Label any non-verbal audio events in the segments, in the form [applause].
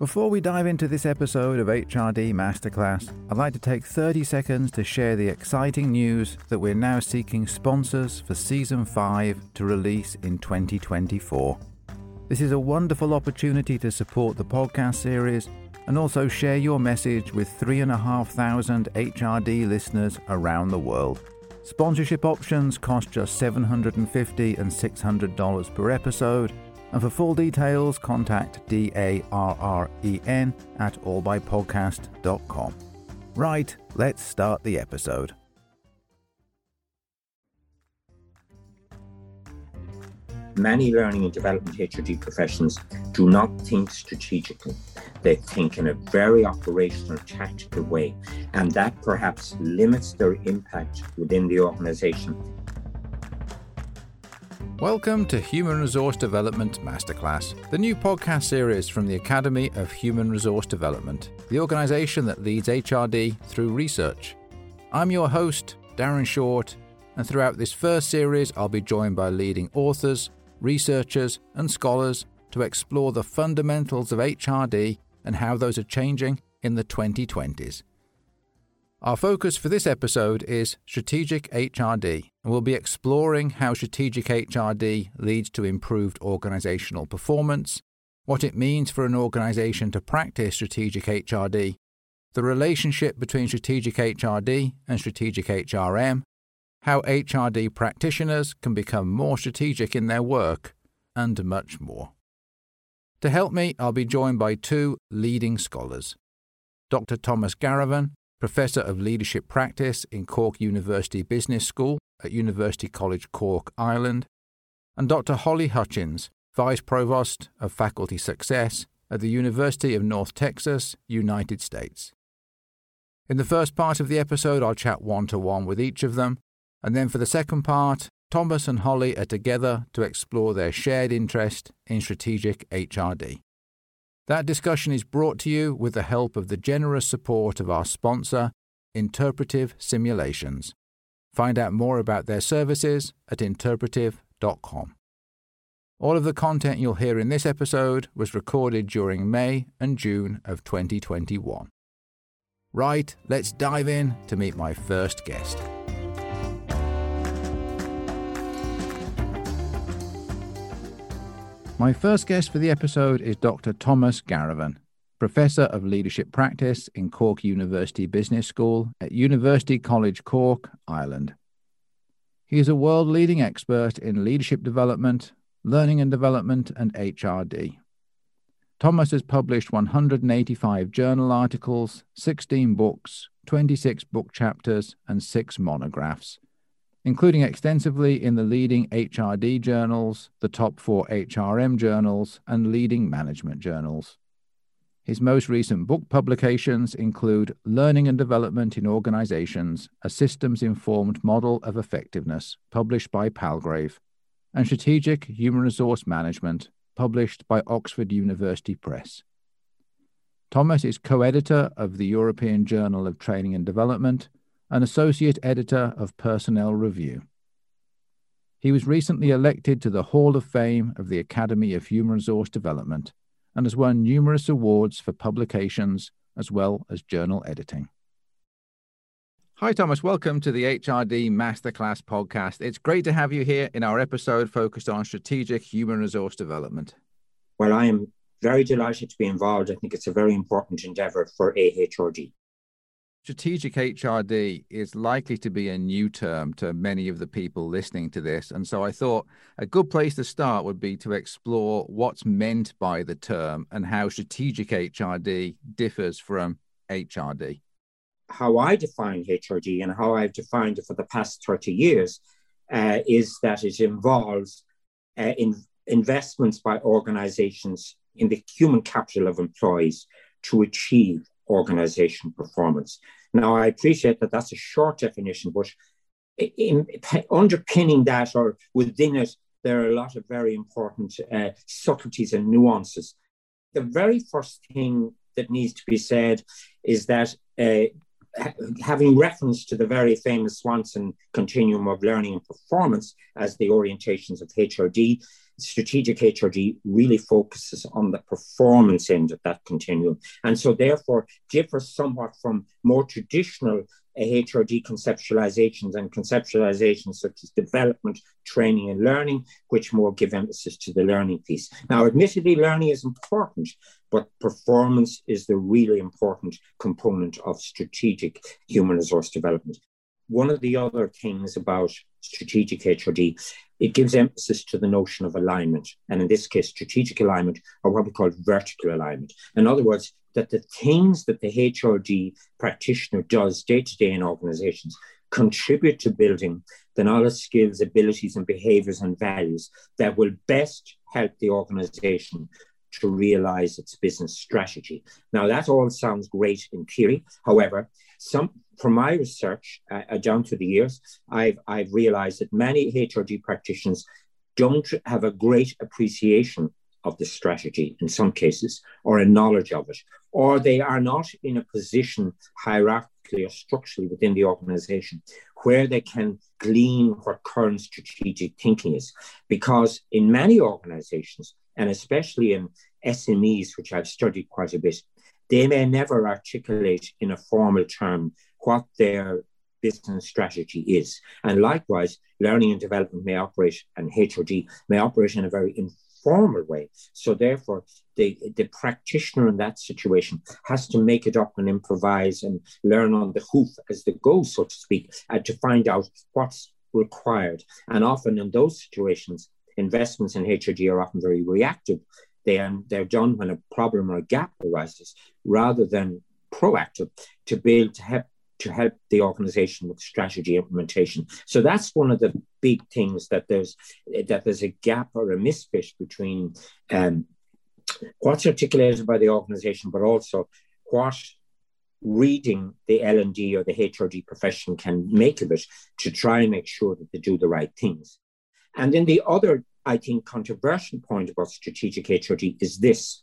Before we dive into this episode of HRD Masterclass, I'd like to take 30 seconds to share the exciting news that we're now seeking sponsors for Season 5 to release in 2024. This is a wonderful opportunity to support the podcast series and also share your message with 3,500 HRD listeners around the world. Sponsorship options cost just $750 and $600 per episode and for full details, contact D-A-R-R-E-N at allbypodcast.com. Right, let's start the episode. Many learning and development HRD professions do not think strategically. They think in a very operational, tactical way, and that perhaps limits their impact within the organization Welcome to Human Resource Development Masterclass, the new podcast series from the Academy of Human Resource Development, the organization that leads HRD through research. I'm your host, Darren Short, and throughout this first series, I'll be joined by leading authors, researchers, and scholars to explore the fundamentals of HRD and how those are changing in the 2020s. Our focus for this episode is Strategic HRD, and we'll be exploring how Strategic HRD leads to improved organizational performance, what it means for an organization to practice Strategic HRD, the relationship between Strategic HRD and Strategic HRM, how HRD practitioners can become more strategic in their work, and much more. To help me, I'll be joined by two leading scholars Dr. Thomas Garavan Professor of Leadership Practice in Cork University Business School at University College Cork, Ireland, and Dr. Holly Hutchins, Vice Provost of Faculty Success at the University of North Texas, United States. In the first part of the episode, I'll chat one to one with each of them, and then for the second part, Thomas and Holly are together to explore their shared interest in strategic HRD. That discussion is brought to you with the help of the generous support of our sponsor, Interpretive Simulations. Find out more about their services at interpretive.com. All of the content you'll hear in this episode was recorded during May and June of 2021. Right, let's dive in to meet my first guest. My first guest for the episode is Dr. Thomas Garavan, Professor of Leadership Practice in Cork University Business School at University College Cork, Ireland. He is a world leading expert in leadership development, learning and development, and HRD. Thomas has published 185 journal articles, 16 books, 26 book chapters, and six monographs including extensively in the leading HRD journals, the top four HRM journals, and leading management journals. His most recent book publications include Learning and Development in Organizations, a systems informed model of effectiveness, published by Palgrave, and Strategic Human Resource Management, published by Oxford University Press. Thomas is co editor of the European Journal of Training and Development an associate editor of Personnel Review. He was recently elected to the Hall of Fame of the Academy of Human Resource Development and has won numerous awards for publications as well as journal editing. Hi, Thomas. Welcome to the HRD Masterclass podcast. It's great to have you here in our episode focused on strategic human resource development. Well, I am very delighted to be involved. I think it's a very important endeavor for AHRD strategic HRD is likely to be a new term to many of the people listening to this. And so I thought a good place to start would be to explore what's meant by the term and how strategic HRD differs from HRD. How I define HRD and how I've defined it for the past 30 years uh, is that it involves uh, in investments by organizations in the human capital of employees to achieve organization performance. Now, I appreciate that that's a short definition, but in, underpinning that or within it, there are a lot of very important uh, subtleties and nuances. The very first thing that needs to be said is that uh, having reference to the very famous Swanson continuum of learning and performance as the orientations of HRD, strategic HRD really focuses on the performance end of that continuum. And so, therefore, differs somewhat from more traditional HRD conceptualizations and conceptualizations such as development, training, and learning, which more give emphasis to the learning piece. Now, admittedly, learning is important, but performance is the really important component of strategic human resource development. One of the other things about strategic HRD, it gives emphasis to the notion of alignment. And in this case, strategic alignment, or what we call vertical alignment. In other words, that the things that the HRD practitioner does day to day in organizations contribute to building the knowledge, skills, abilities, and behaviors and values that will best help the organization to realize its business strategy. Now, that all sounds great in theory. However, some from my research uh, uh down through the years, I've, I've realized that many HRD practitioners don't have a great appreciation of the strategy in some cases, or a knowledge of it, or they are not in a position hierarchically or structurally within the organization where they can glean what current strategic thinking is. Because in many organizations, and especially in SMEs, which I've studied quite a bit, they may never articulate in a formal term what their business strategy is. And likewise, learning and development may operate, and HRD may operate in a very formal way. So therefore, the, the practitioner in that situation has to make it up and improvise and learn on the hoof as they go, so to speak, and to find out what's required. And often in those situations, investments in HRD are often very reactive. They are, they're done when a problem or a gap arises rather than proactive to be able to help to help the organization with strategy implementation. So that's one of the big things that there's that there's a gap or a misfit between um, what's articulated by the organization, but also what reading the L&D or the HRD profession can make of it to try and make sure that they do the right things. And then the other, I think, controversial point about strategic HRD is this.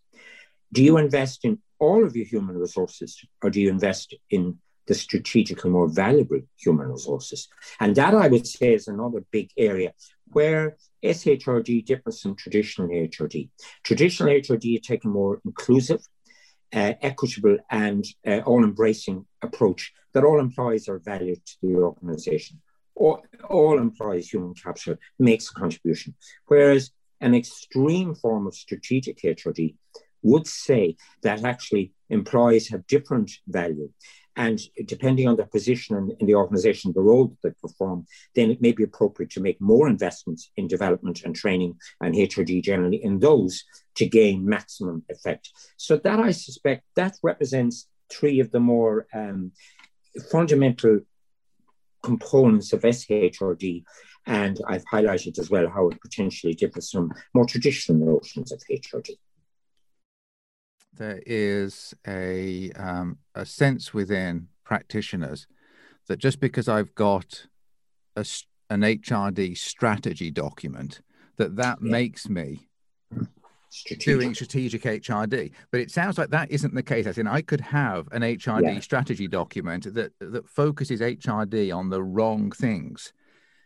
Do you invest in all of your human resources or do you invest in the strategically more valuable human resources. And that I would say is another big area where SHRD differs from traditional HRD. Traditional HRD take a more inclusive, uh, equitable, and uh, all embracing approach that all employees are valued to the organization. All, all employees, human capital, makes a contribution. Whereas an extreme form of strategic HRD would say that actually employees have different value. And depending on their position in, in, the organization, the role that they perform, then it may be appropriate to make more investments in development and training and HRD generally in those to gain maximum effect. So that I suspect that represents three of the more um, fundamental components of SHRD. And I've highlighted as well how it potentially differs from more traditional notions of HRD there is a um, a sense within practitioners that just because I've got a, an HRD strategy document, that that yeah. makes me strategic. doing strategic HRD. But it sounds like that isn't the case. As in, I could have an HRD yeah. strategy document that that focuses HRD on the wrong things.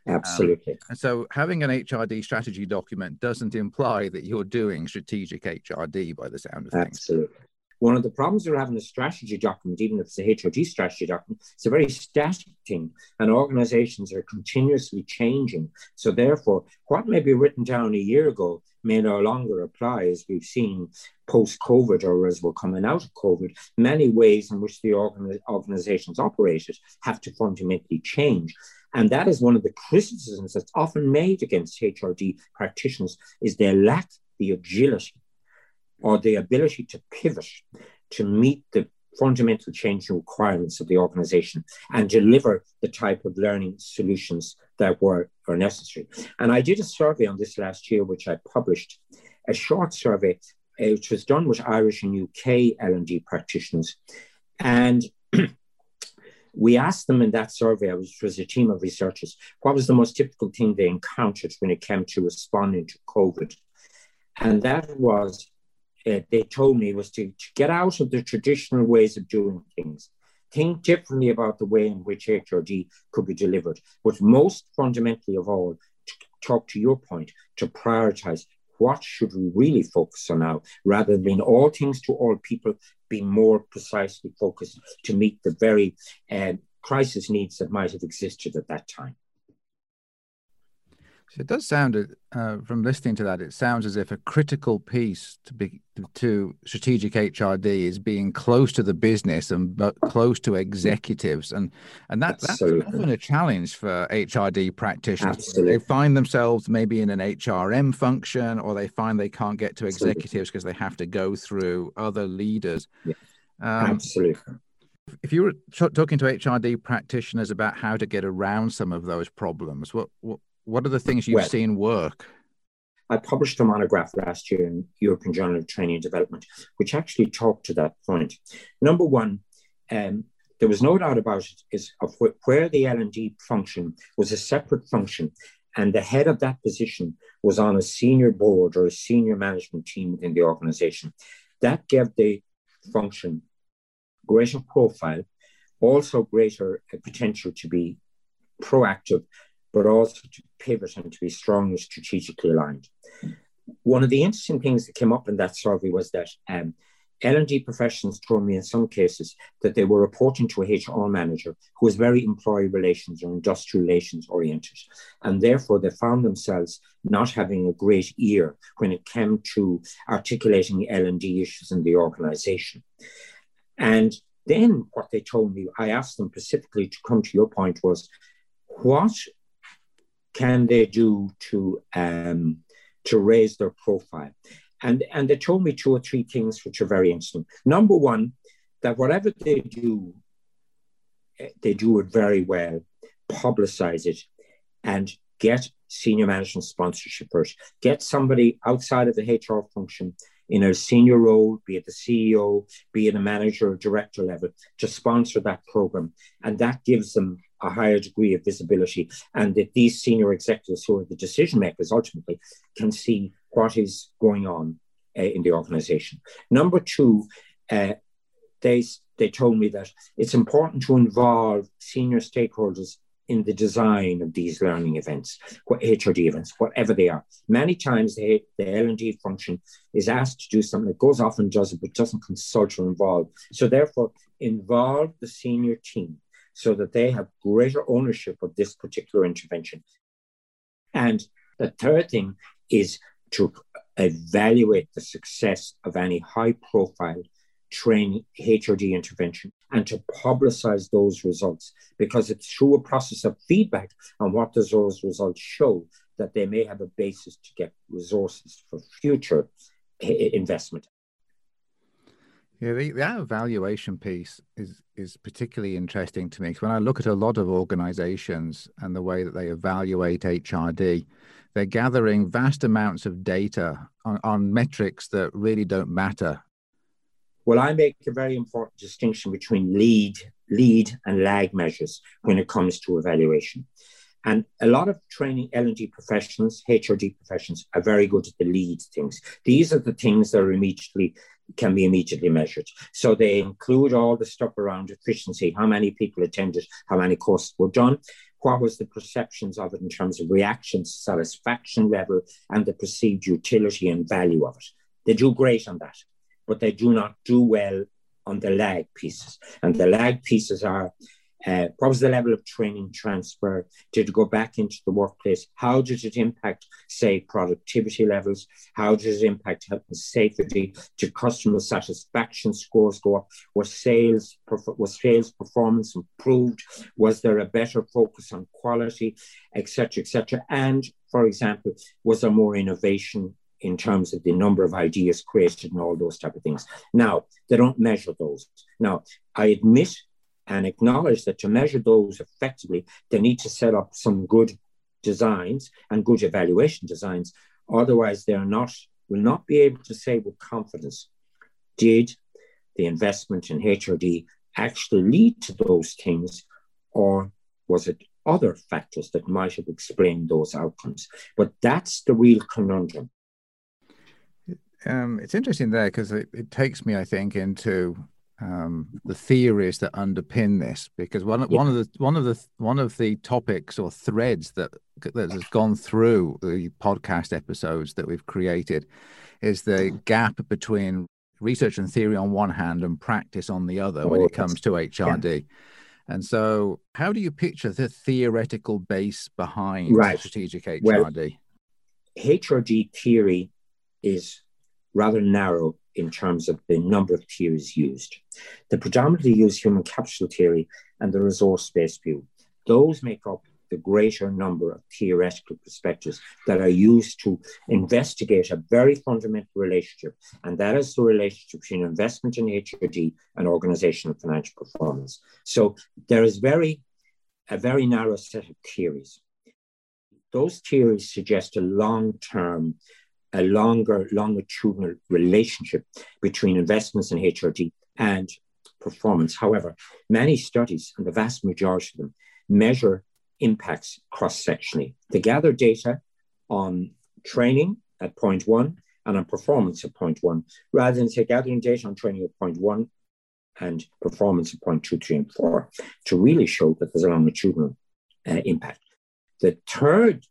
Absolutely. Um, and so having an HRD strategy document doesn't imply that you're doing strategic HRD by the sound of things. Absolutely. One of the problems with having a strategy document, even if it's a HRD strategy document, it's a very static thing, and organizations are continuously changing. So, therefore, what may be written down a year ago may no longer apply, as we've seen post COVID or as we're coming out of COVID. Many ways in which the organizations operated have to fundamentally change. And that is one of the criticisms that's often made against HRD practitioners is they lack the agility or the ability to pivot to meet the fundamental change in requirements of the organization and deliver the type of learning solutions that were, were necessary. And I did a survey on this last year, which I published, a short survey, uh, which was done with Irish and UK L&D practitioners. And [clears throat] we asked them in that survey, which was a team of researchers, what was the most typical thing they encountered when it came to responding to COVID. And that was, uh, they told me, was to, to get out of the traditional ways of doing things, think differently about the way in which HRD could be delivered, but most fundamentally of all, to talk to your point, to prioritize what should we really focus on now, rather than all things to all people, be more precisely focused to meet the very uh, crisis needs that might have existed at that time. So it does sound, uh, from listening to that, it sounds as if a critical piece to be to strategic HRD is being close to the business and but close to executives, and and that, that's often a challenge for HRD practitioners. Absolutely. They find themselves maybe in an HRM function, or they find they can't get to executives because they have to go through other leaders. Yeah. Um, Absolutely. If you were talking to HRD practitioners about how to get around some of those problems, what, what what are the things you've well, seen work? I published a monograph last year in European Journal of Training and Development, which actually talked to that point. Number one, um, there was no doubt about it, is of wh- where the L&D function was a separate function, and the head of that position was on a senior board or a senior management team within the organization. That gave the function greater profile, also greater potential to be proactive but also to pivot and to be strongly strategically aligned. One of the interesting things that came up in that survey was that um, L&D professionals told me in some cases that they were reporting to a HR manager who was very employee relations or industrial relations oriented. And therefore, they found themselves not having a great ear when it came to articulating L&D issues in the organization. And then what they told me, I asked them specifically to come to your point was, what can they do to um, to raise their profile? And and they told me two or three things which are very interesting. Number one, that whatever they do, eh, they do it very well, publicize it, and get senior management sponsorship first. Get somebody outside of the HR function in a senior role, be it the CEO, be it a manager or director level, to sponsor that program. And that gives them a higher degree of visibility, and that these senior executives, who are the decision makers ultimately, can see what is going on uh, in the organization. Number two, uh, they, they told me that it's important to involve senior stakeholders in the design of these learning events, HRD events, whatever they are. Many times the, the L&D function is asked to do something that goes off and does it, but doesn't consult or involve. So therefore, involve the senior team so that they have greater ownership of this particular intervention. And the third thing is to evaluate the success of any high profile training HRD intervention and to publicize those results because it's through a process of feedback on what does those results show that they may have a basis to get resources for future eh, investment. Yeah, the, that evaluation piece is is particularly interesting to me because when I look at a lot of organizations and the way that they evaluate HRD, they're gathering vast amounts of data on, on metrics that really don't matter. Well, I make a very important distinction between lead, lead and lag measures when it comes to evaluation. And a lot of training L&D professionals, HRD professionals, are very good at the lead things. These are the things that are immediately can be immediately measured. So they include all the stuff around efficiency, how many people attended, how many courses were done, what was the perceptions of it in terms of reactions, satisfaction level, and the perceived utility and value of it. They do great on that, but they do not do well on the lag pieces. And the lag pieces are uh, what was the level of training transfer? Did it go back into the workplace? How did it impact, say, productivity levels? How did it impact health and safety? Did customer satisfaction scores go up? Was sales was sales performance improved? Was there a better focus on quality, etc., etc.? And for example, was there more innovation in terms of the number of ideas created and all those type of things. Now, they don't measure those. Now, I admit and acknowledge that to measure those effectively, they need to set up some good designs and good evaluation designs. Otherwise, they're not will not be able to say with confidence, did the investment in HRD actually lead to those things, or was it other factors that might have explained those outcomes? But that's the real conundrum. Um, it's interesting there because it, it takes me, I think, into um, the theories that underpin this because one yeah. one of the one of the one of the topics or threads that that has gone through the podcast episodes that we've created is the gap between research and theory on one hand and practice on the other oh, when it comes to HRD. Yeah. And so, how do you picture the theoretical base behind right. strategic HRD? Well, HRD theory is rather narrow in terms of the number of theories used. The predominantly used human capital theory and the resource-based view. Those make up the greater number of theoretical perspectives that are used to investigate a very fundamental relationship, and that is the relationship between investment in HRD and organizational financial performance. So there is very a very narrow set of theories. Those theories suggest a long-term a longer longitudinal relationship between investments in HRD and performance. However, many studies, and the vast majority of them, measure impacts cross-sectionally. They gather data on training at point one and on performance at point one, rather than say gathering data on training at point one and performance at point two, three, and four to really show that there's a longitudinal uh, impact. The third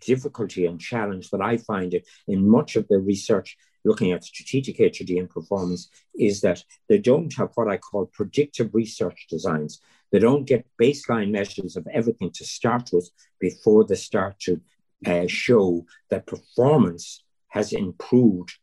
difficulty and challenge that I find it in much of the research looking at strategic HRD and performance is that they don't have what I call predictive research designs. They don't get baseline measures of everything to start with before they start to uh, show that performance has improved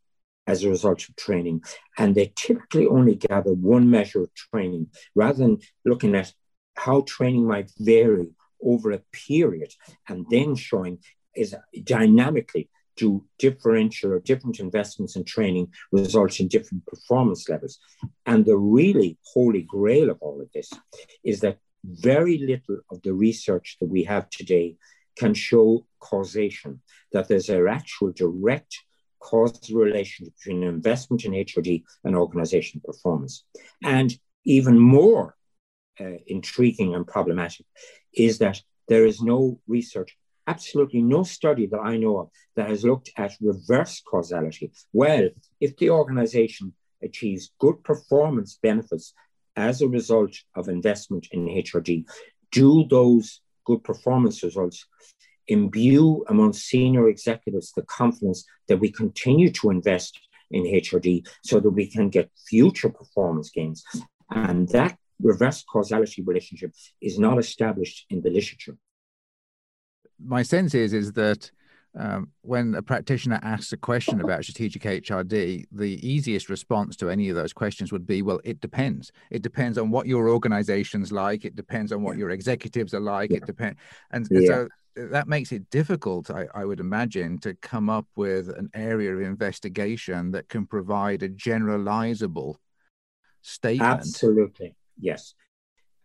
as a result of training. And they typically only gather one measure of training rather than looking at how training might vary over a period and then showing is dynamically do differential or different investments in training results in different performance levels. And the really holy grail of all of this is that very little of the research that we have today can show causation, that there's an actual direct causal relationship between investment in HRD and organization performance. And even more uh, intriguing and problematic is that there is no research absolutely no study that I know of that has looked at reverse causality. Well, if the organization achieves good performance benefits as a result of investment in HRD, do those good performance results imbue among senior executives the confidence that we continue to invest in HRD so that we can get future performance gains? And that reverse causality relationship is not established in the literature my sense is is that um, when a practitioner asks a question about strategic HRD, the easiest response to any of those questions would be, well, it depends. It depends on what your organization's like. It depends on what your executives are like. Yeah. It depends. And, yeah. so that makes it difficult, I, I, would imagine, to come up with an area of investigation that can provide a generalizable statement. Absolutely. Yes.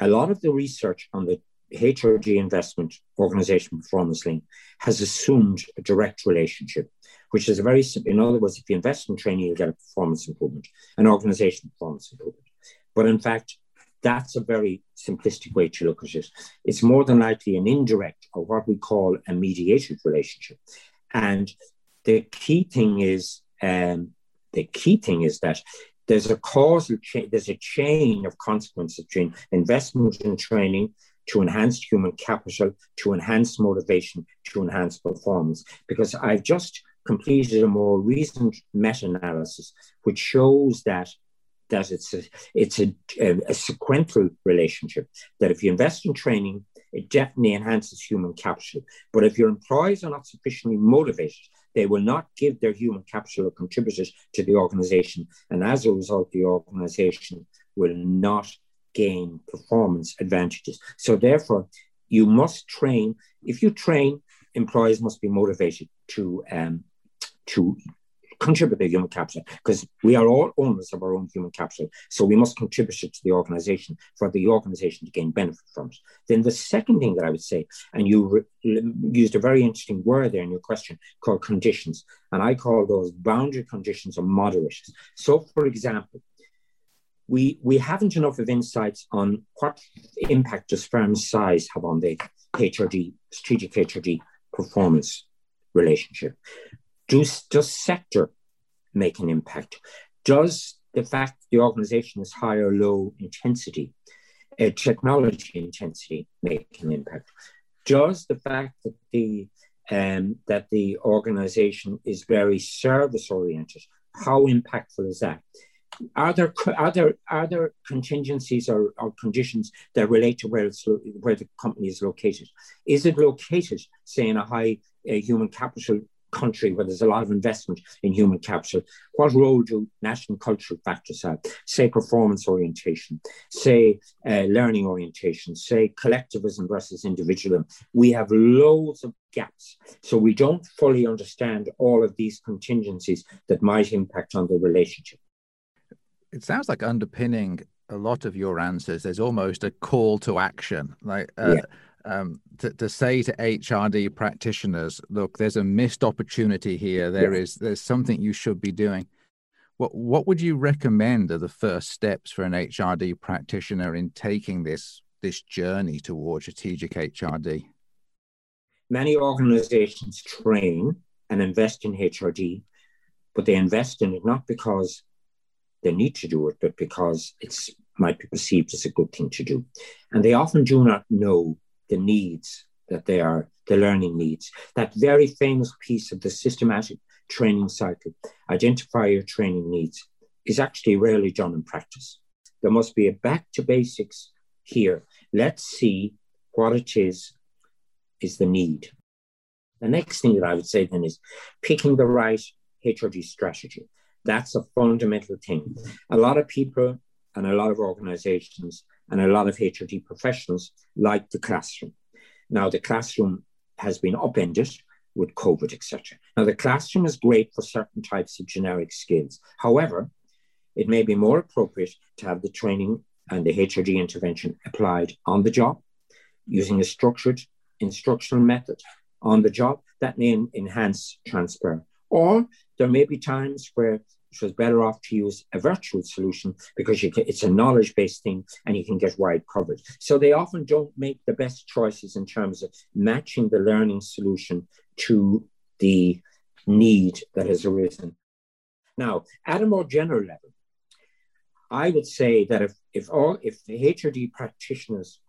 A lot of the research on the HRD investment organization performance link has assumed a direct relationship, which is a very simple. In other words, if you invest in training, you'll get a performance improvement, an organization performance improvement. But in fact, that's a very simplistic way to look at it. It's more than likely an indirect or what we call a mediated relationship. And the key thing is, um, the key thing is that there's a causal chain, there's a chain of consequences between investment in training to enhance human capital, to enhance motivation, to enhance performance. Because I've just completed a more recent meta-analysis which shows that that it's a, it's a, a, a sequential relationship. That if you invest in training, it definitely enhances human capital. But if your employees are not sufficiently motivated, they will not give their human capital or contributors to the organization. And as a result, the organization will not gain performance advantages. So therefore, you must train. If you train, employees must be motivated to um, to contribute their human capital because we are all owners of our own human capital. So we must contribute it to the organization for the organization to gain benefit from it. Then the second thing that I would say, and you re- used a very interesting word there in your question called conditions, and I call those boundary conditions or moderators. So, for example, we, we haven't enough of insights on what impact does firm size have on the HRD, strategic HRD performance relationship. Does, does sector make an impact? Does the fact the organization is high or low intensity, uh, technology intensity make an impact? Does the fact that the um, that the organization is very service oriented, how impactful is that? Are there are there are there contingencies or, or conditions that relate to where it's where the company is located? Is it located, say, in a high uh, human capital country where there's a lot of investment in human capital, what role do national cultural factors have? Say performance orientation, say uh, learning orientation, say collectivism versus individualism. We have loads of gaps. So we don't fully understand all of these contingencies that might impact on the relationship. It sounds like underpinning a lot of your answers, there's almost a call to action. Like, uh, yeah um, to, to say to HRD practitioners, look, there's a missed opportunity here. There yeah. is there's something you should be doing. What what would you recommend are the first steps for an HRD practitioner in taking this this journey towards strategic HRD? Many organizations train and invest in HRD, but they invest in it not because they need to do it, but because it's might be perceived as a good thing to do. And they often do not know the needs that they are, the learning needs. That very famous piece of the systematic training cycle, identify your training needs, is actually rarely done in practice. There must be a back to basics here. Let's see what it is, is the need. The next thing that I would say then is picking the right HRD strategy. That's a fundamental thing. A lot of people and a lot of organizations and a lot of HRD professionals like the classroom. Now, the classroom has been upended with COVID, etc. Now, the classroom is great for certain types of generic skills. However, it may be more appropriate to have the training and the HRD intervention applied on the job using a structured instructional method on the job that may enhance transfer. Or there may be times where it was better off to use a virtual solution because can, it's a knowledge based thing and you can get wide coverage. So they often don't make the best choices in terms of matching the learning solution to the need that has arisen. Now, at a more general level, I would say that if, if all if the HRD practitioners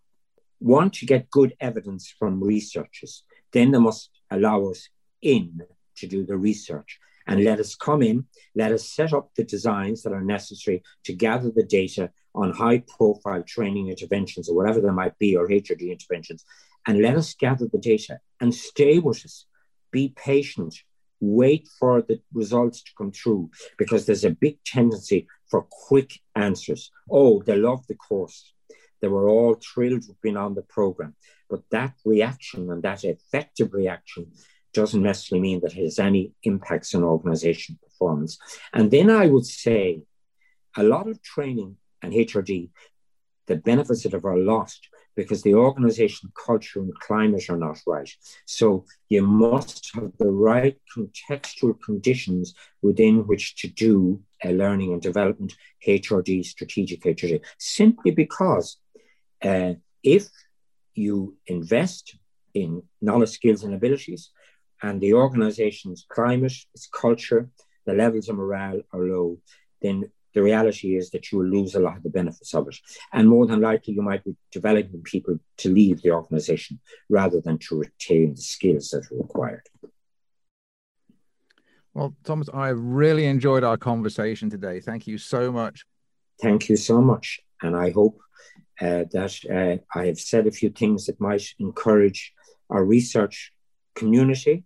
want to get good evidence from researchers, then they must allow us in to do the research and let us come in, let us set up the designs that are necessary to gather the data on high profile training interventions or whatever there might be, or HRD interventions, and let us gather the data and stay with us. Be patient, wait for the results to come through because there's a big tendency for quick answers. Oh, they love the course. They were all thrilled with being on the program. But that reaction and that effective reaction doesn't necessarily mean that it has any impacts on organization performance. And then I would say a lot of training and HRD, the benefits of it are lost because the organization culture and climate are not right. So you must have the right contextual conditions within which to do a learning and development HRD, strategic HRD, simply because uh, if you invest in knowledge, skills, and abilities, and the organization's climate, its culture, the levels of morale are low, then the reality is that you will lose a lot of the benefits of it. And more than likely, you might be developing people to leave the organization rather than to retain the skills that are required. Well, Thomas, I really enjoyed our conversation today. Thank you so much. Thank you so much. And I hope uh, that uh, I have said a few things that might encourage our research community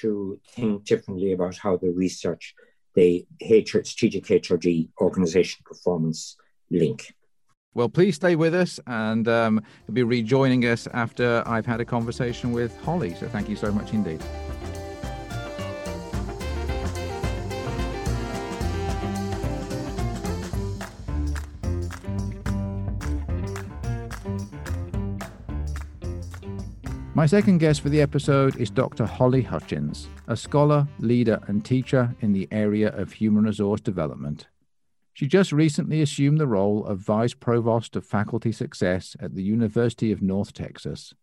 to think differently about how they research the HR, strategic HRD organization performance link. Well, please stay with us and um, be rejoining us after I've had a conversation with Holly. So thank you so much indeed. My second guest for the episode is Dr. Holly Hutchins, a scholar, leader, and teacher in the area of human resource development. She just recently assumed the role of Vice Provost of Faculty Success at the University of North Texas.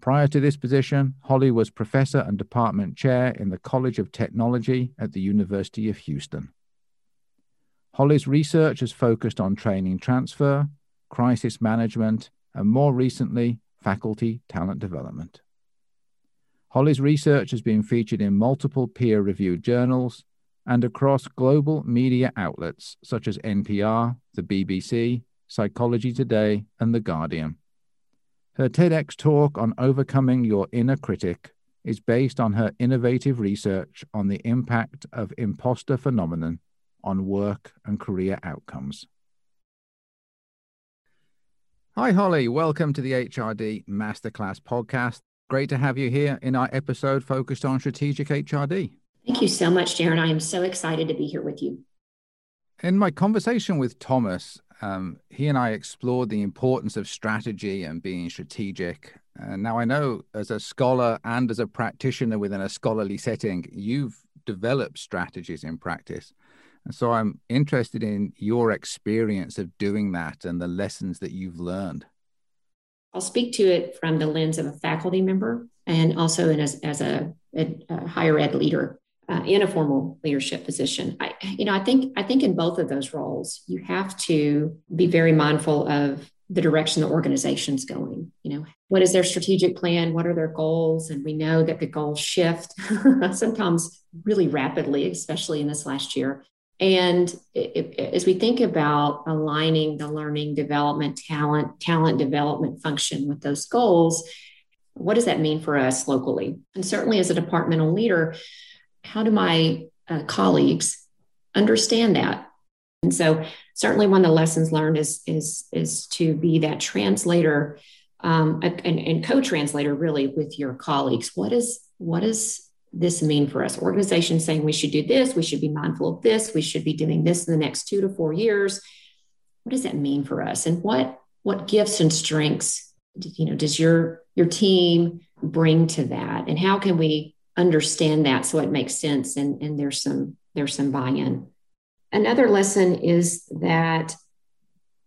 Prior to this position, Holly was professor and department chair in the College of Technology at the University of Houston. Holly's research has focused on training transfer, crisis management, and more recently, faculty talent development. Holly's research has been featured in multiple peer reviewed journals and across global media outlets such as NPR, the BBC, Psychology Today, and The Guardian. Her TEDx talk on overcoming your inner critic is based on her innovative research on the impact of imposter phenomenon on work and career outcomes. Hi, Holly. Welcome to the HRD Masterclass podcast. Great to have you here in our episode focused on strategic HRD. Thank you so much, Darren. I am so excited to be here with you. In my conversation with Thomas, um, he and I explored the importance of strategy and being strategic. And now I know as a scholar and as a practitioner within a scholarly setting, you've developed strategies in practice. And so I'm interested in your experience of doing that and the lessons that you've learned. I'll speak to it from the lens of a faculty member and also as, as a, a, a higher ed leader uh, in a formal leadership position. I, you know, I think I think in both of those roles, you have to be very mindful of the direction the organization's going. You know, what is their strategic plan? What are their goals? And we know that the goals shift [laughs] sometimes really rapidly, especially in this last year. And as we think about aligning the learning development talent, talent development function with those goals, what does that mean for us locally? And certainly as a departmental leader, how do my uh, colleagues understand that? And so certainly one of the lessons learned is, is, is to be that translator um, and, and co-translator really with your colleagues. What is, what is this mean for us? Organizations saying we should do this, we should be mindful of this, we should be doing this in the next two to four years. What does that mean for us? And what what gifts and strengths you know does your your team bring to that? And how can we understand that so it makes sense and, and there's some there's some buy-in. Another lesson is that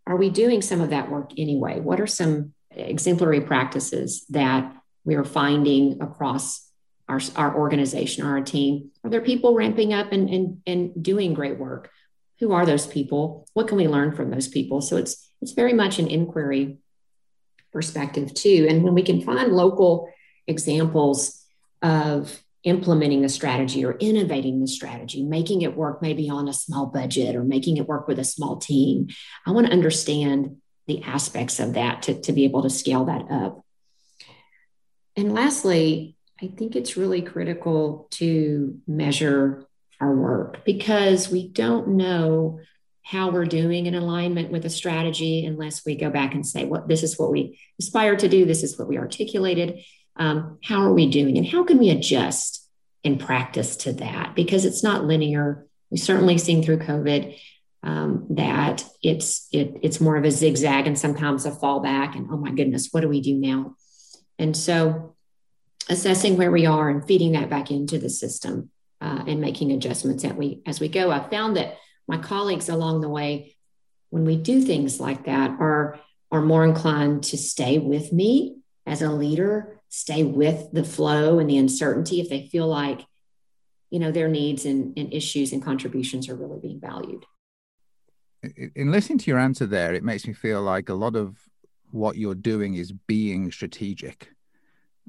are we doing some of that work anyway? What are some exemplary practices that we are finding across our, our organization or our team? Are there people ramping up and, and, and doing great work? Who are those people? What can we learn from those people? So it's it's very much an inquiry perspective too. And when we can find local examples of implementing the strategy or innovating the strategy, making it work maybe on a small budget or making it work with a small team, I want to understand the aspects of that to, to be able to scale that up. And lastly, I think it's really critical to measure our work because we don't know how we're doing in alignment with a strategy unless we go back and say, well, this is what we aspire to do, this is what we articulated. Um, how are we doing? And how can we adjust in practice to that? Because it's not linear. We've certainly seen through COVID um, that it's it, it's more of a zigzag and sometimes a fallback. And oh my goodness, what do we do now? And so assessing where we are and feeding that back into the system uh, and making adjustments as we as we go. I've found that my colleagues along the way, when we do things like that, are are more inclined to stay with me as a leader, stay with the flow and the uncertainty if they feel like, you know, their needs and, and issues and contributions are really being valued. In listening to your answer there, it makes me feel like a lot of what you're doing is being strategic.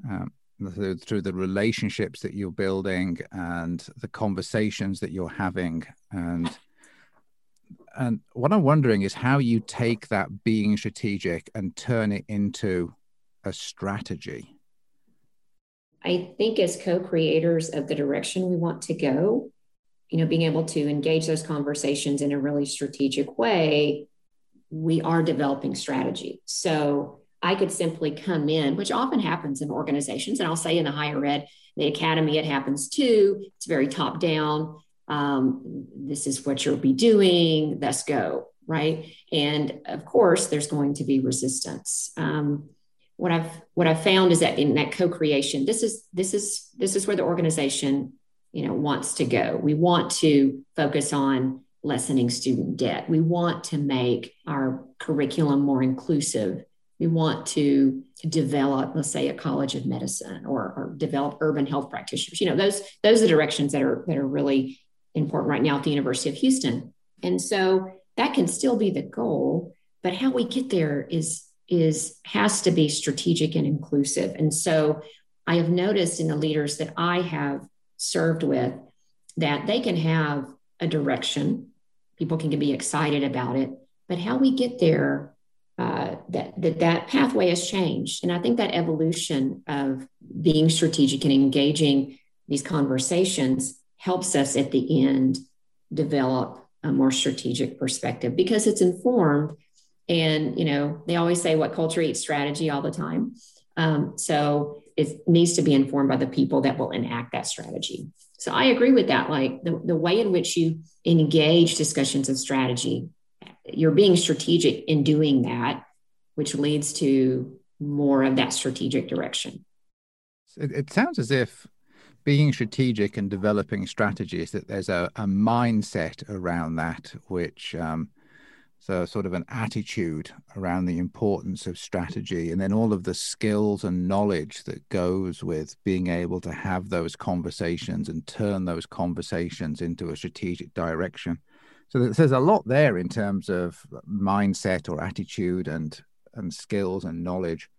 Um, through, through the relationships that you're building and the conversations that you're having. And and what i'm wondering is how you take that being strategic and turn it into a strategy. I think as co-creators of the direction we want to go you know being able to engage those conversations in a really strategic way we are developing strategy. So I could simply come in, which often happens in organizations. And I'll say in the higher ed, the academy, it happens too. It's very top down. Um, this is what you'll be doing. Let's go. Right. And of course, there's going to be resistance. Um, what I've what I've found is that in that co-creation, this is this is this is where the organization, you know, wants to go. We want to focus on lessening student debt. We want to make our curriculum more inclusive we want to develop, let's say, a college of medicine or, or develop urban health practitioners. You know, those those are directions that are that are really important right now at the University of Houston. And so that can still be the goal, but how we get there is is has to be strategic and inclusive. And so I have noticed in the leaders that I have served with that they can have a direction, people can be excited about it, but how we get there, uh, that, that that pathway has changed. And I think that evolution of being strategic and engaging these conversations helps us at the end develop a more strategic perspective because it's informed and you know they always say what culture eats strategy all the time um, so it needs to be informed by the people that will enact that strategy so i agree with that like the, the way in which you engage discussions of strategy you're being strategic in doing that which leads to more of that strategic direction. It, it sounds as if being strategic and developing strategies that there's a, a mindset around that which um, so sort of an attitude around the importance of strategy and then all of the skills and knowledge that goes with being able to have those conversations and turn those conversations into a strategic direction so there's a lot there in terms of mindset or attitude and and skills and knowledge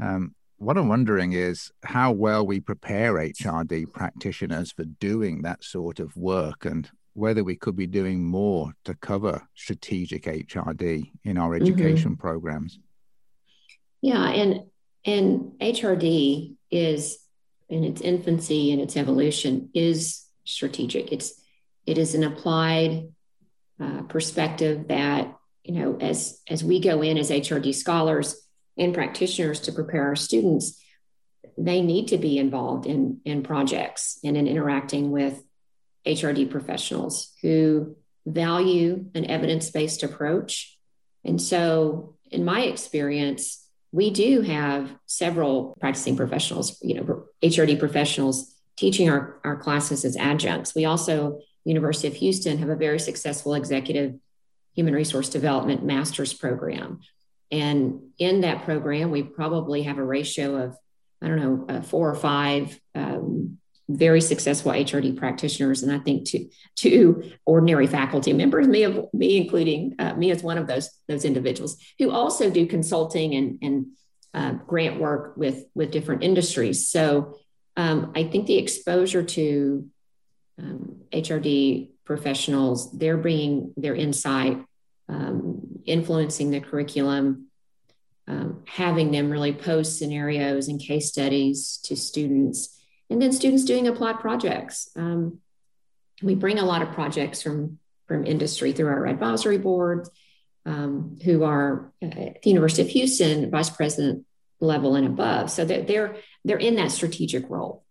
um, what I'm wondering is how well we prepare HRD practitioners for doing that sort of work and whether we could be doing more to cover strategic HRD in our mm-hmm. education mm-hmm. programs. Yeah, and and HRD is in its infancy and its evolution is strategic. It's it is an applied uh, perspective that you know as as we go in as HRD scholars and practitioners to prepare our students, they need to be involved in, in projects and in interacting with HRD professionals who value an evidence based approach. And so, in my experience, we do have several practicing professionals, you know, HRD professionals teaching our, our classes as adjuncts. We also, University of Houston, have a very successful executive human resource development master's program and in that program, we probably have a ratio of, I don't know, uh, four or five um, very successful HRD practitioners, and I think two, two ordinary faculty members, me, of, me including uh, me as one of those those individuals, who also do consulting and and uh, grant work with with different industries. So um, I think the exposure to um, HRD professionals, they're bringing their insight um, influencing the curriculum, um, having them really post scenarios and case studies to students, and then students doing applied projects. Um, we bring a lot of projects from from industry through our advisory board, um, who are uh, at the University of Houston vice president level and above. So that they're they're in that strategic role,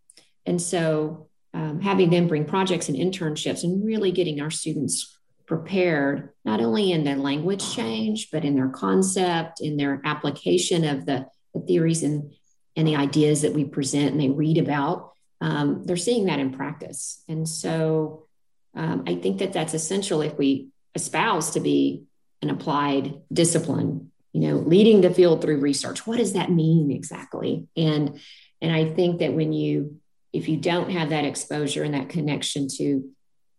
and so um, having them bring projects and internships and really getting our students prepared not only in their language change but in their concept in their application of the, the theories and, and the ideas that we present and they read about um, they're seeing that in practice. And so um, i think that that's essential if we espouse to be an applied discipline you know leading the field through research. What does that mean exactly? And and i think that when you if you don't have that exposure and that connection to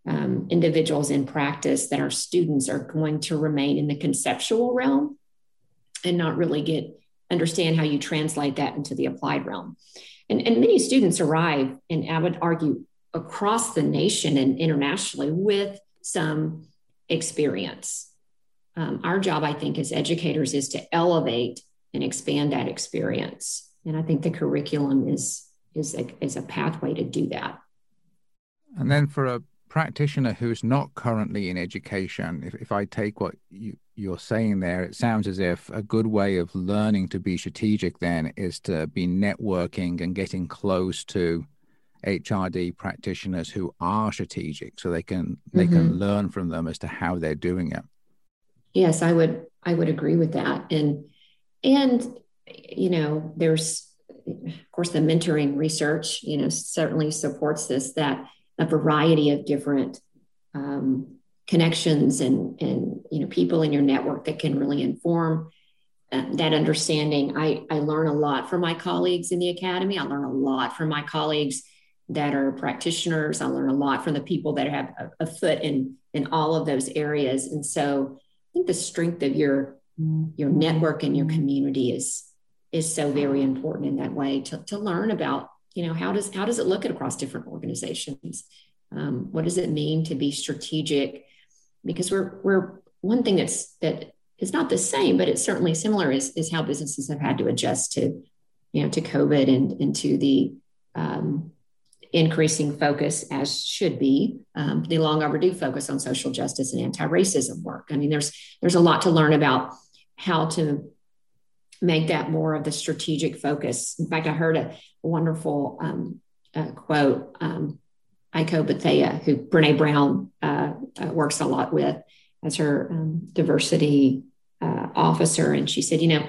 um, individuals in practice that our students are going to remain in the conceptual realm and not really get understand how you translate that into the applied realm. And, and many students arrive, and I would argue across the nation and internationally with some experience. Um, our job, I think, as educators is to elevate and expand that experience. And I think the curriculum is is a, is a pathway to do that. And then for a practitioner who's not currently in education, if, if I take what you, you're saying there, it sounds as if a good way of learning to be strategic then is to be networking and getting close to HRD practitioners who are strategic so they can they mm-hmm. can learn from them as to how they're doing it. Yes, I would I would agree with that. And and you know, there's of course the mentoring research, you know, certainly supports this that a variety of different um, connections and and you know people in your network that can really inform uh, that understanding. I I learn a lot from my colleagues in the academy. I learn a lot from my colleagues that are practitioners. I learn a lot from the people that have a, a foot in in all of those areas. And so I think the strength of your your network and your community is is so very important in that way to, to learn about you know how does how does it look across different organizations? Um, what does it mean to be strategic? Because we're we're one thing that's that is not the same but it's certainly similar is is how businesses have had to adjust to you know to covid and and to the um, increasing focus as should be. Um, the long overdue focus on social justice and anti-racism work. I mean there's there's a lot to learn about how to make that more of the strategic focus in fact i heard a wonderful um, uh, quote um, Aiko Bethea, who Brene Brown uh, uh, works a lot with as her um, diversity uh, officer. And she said, you know,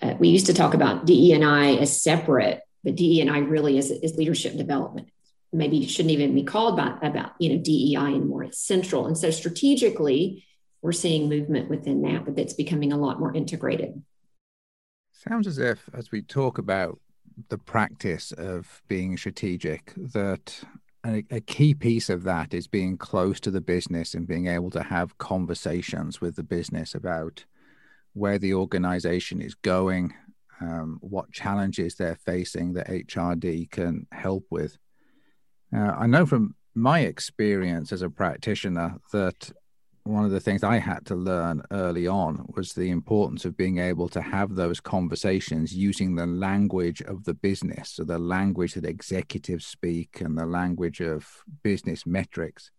uh, we used to talk about DE and I as separate, but DE and I really is, is leadership development maybe shouldn't even be called about, about you know DEI anymore. It's central, and so strategically, we're seeing movement within that, but that's becoming a lot more integrated. Sounds as if, as we talk about the practice of being strategic, that a, a key piece of that is being close to the business and being able to have conversations with the business about where the organization is going, um, what challenges they're facing that HRD can help with. Uh, I know from my experience as a practitioner that one of the things I had to learn early on was the importance of being able to have those conversations using the language of the business, so the language that executives speak and the language of business metrics.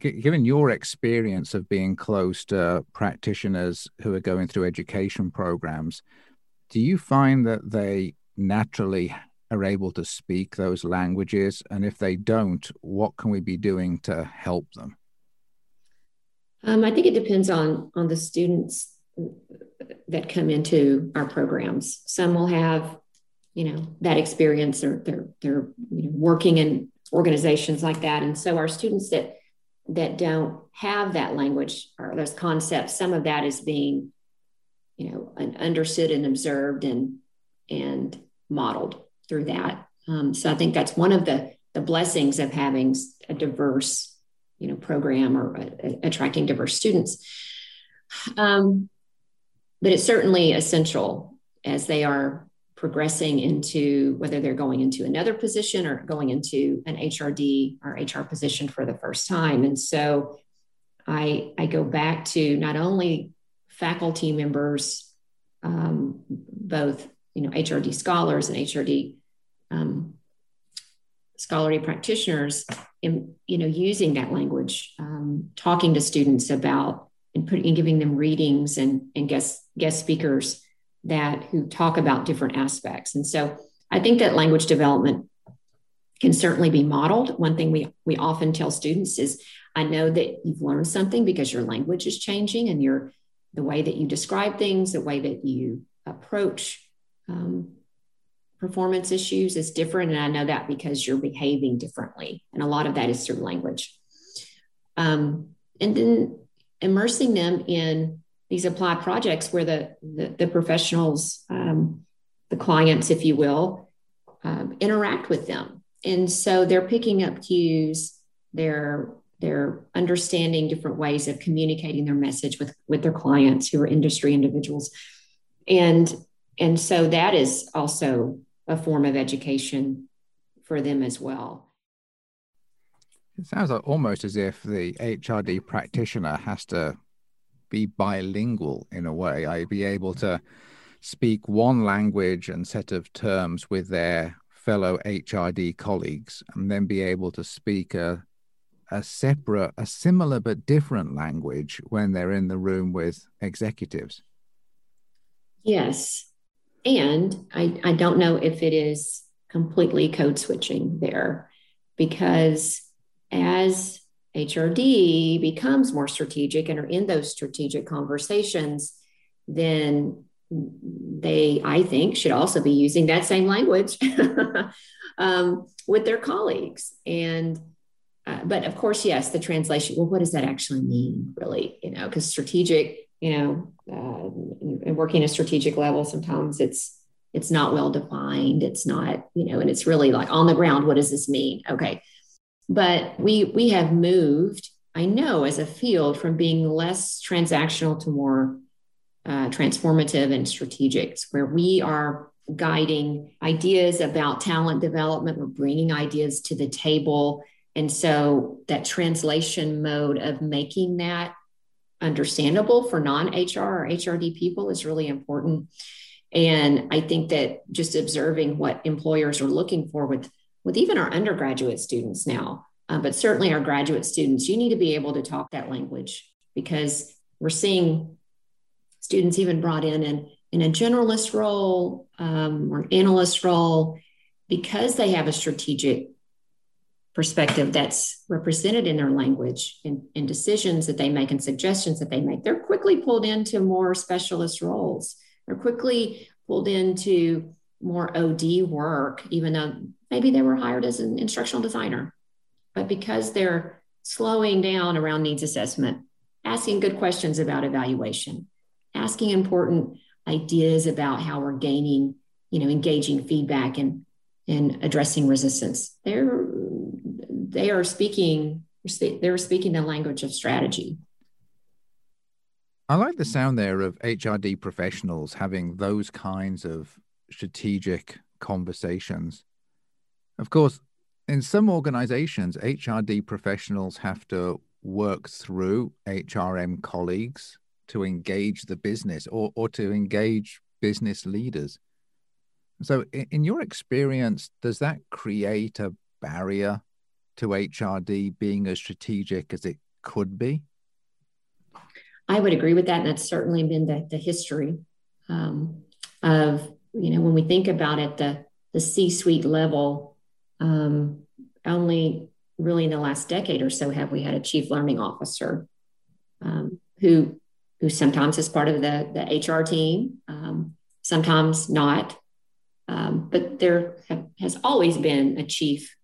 G- given your experience of being close to practitioners who are going through education programs, do you find that they naturally are able to speak those languages? And if they don't, what can we be doing to help them? Um, I think it depends on on the students that come into our programs. Some will have, you know, that experience, or they're they're you know, working in organizations like that, and so our students that that don't have that language or those concepts, some of that is being, you know, understood and observed and and modeled through that. Um, so I think that's one of the the blessings of having a diverse, you know, program or a, attracting diverse students. Um, but it's certainly essential as they are progressing into whether they're going into another position or going into an HRD or HR position for the first time. And so I, I go back to not only faculty members, um, both you know HRD scholars and HRD um, scholarly practitioners in you know using that language, um, talking to students about and putting and giving them readings and and guest guest speakers that who talk about different aspects. And so I think that language development can certainly be modeled. One thing we we often tell students is I know that you've learned something because your language is changing and your the way that you describe things, the way that you approach um, performance issues is different. And I know that because you're behaving differently. And a lot of that is through language. Um, and then immersing them in these applied projects where the, the, the professionals, um, the clients, if you will, um, interact with them. And so they're picking up cues, they're they're understanding different ways of communicating their message with, with their clients who are industry individuals. And and so that is also a form of education for them as well. It sounds like almost as if the HRD practitioner has to be bilingual in a way. I be able to speak one language and set of terms with their fellow HRD colleagues, and then be able to speak a a separate, a similar but different language when they're in the room with executives. Yes, and I, I don't know if it is completely code switching there because as HRD becomes more strategic and are in those strategic conversations, then they, I think, should also be using that same language [laughs] um, with their colleagues. And uh, but of course, yes, the translation. Well, what does that actually mean, really? You know, because strategic you know, uh, and working a strategic level, sometimes it's it's not well defined. It's not, you know, and it's really like on the ground. What does this mean? Okay, but we we have moved I know as a field from being less transactional to more uh, transformative and strategic, where we are guiding ideas about talent development. We're bringing ideas to the table. And so that translation mode of making that understandable for non HR or HRD people is really important. And I think that just observing what employers are looking for with, with even our undergraduate students now, uh, but certainly our graduate students, you need to be able to talk that language because we're seeing students even brought in in, in a generalist role um, or an analyst role because they have a strategic perspective that's represented in their language and, decisions that they make and suggestions that they make. They're quickly pulled into more specialist roles. They're quickly pulled into more OD work, even though maybe they were hired as an instructional designer. But because they're slowing down around needs assessment, asking good questions about evaluation, asking important ideas about how we're gaining, you know, engaging feedback and and addressing resistance. They're they are speaking they're speaking the language of strategy. I like the sound there of HRD professionals having those kinds of strategic conversations. Of course, in some organizations, HRD professionals have to work through HRM colleagues to engage the business or, or to engage business leaders. So, in, in your experience, does that create a barrier to HRD being as strategic as it could be? I would agree with that. And that's certainly been the, the history um, of, you know, when we think about it, the, the C suite level, um, only really in the last decade or so have we had a chief learning officer um, who who sometimes is part of the, the HR team, um, sometimes not. Um, but there has always been a chief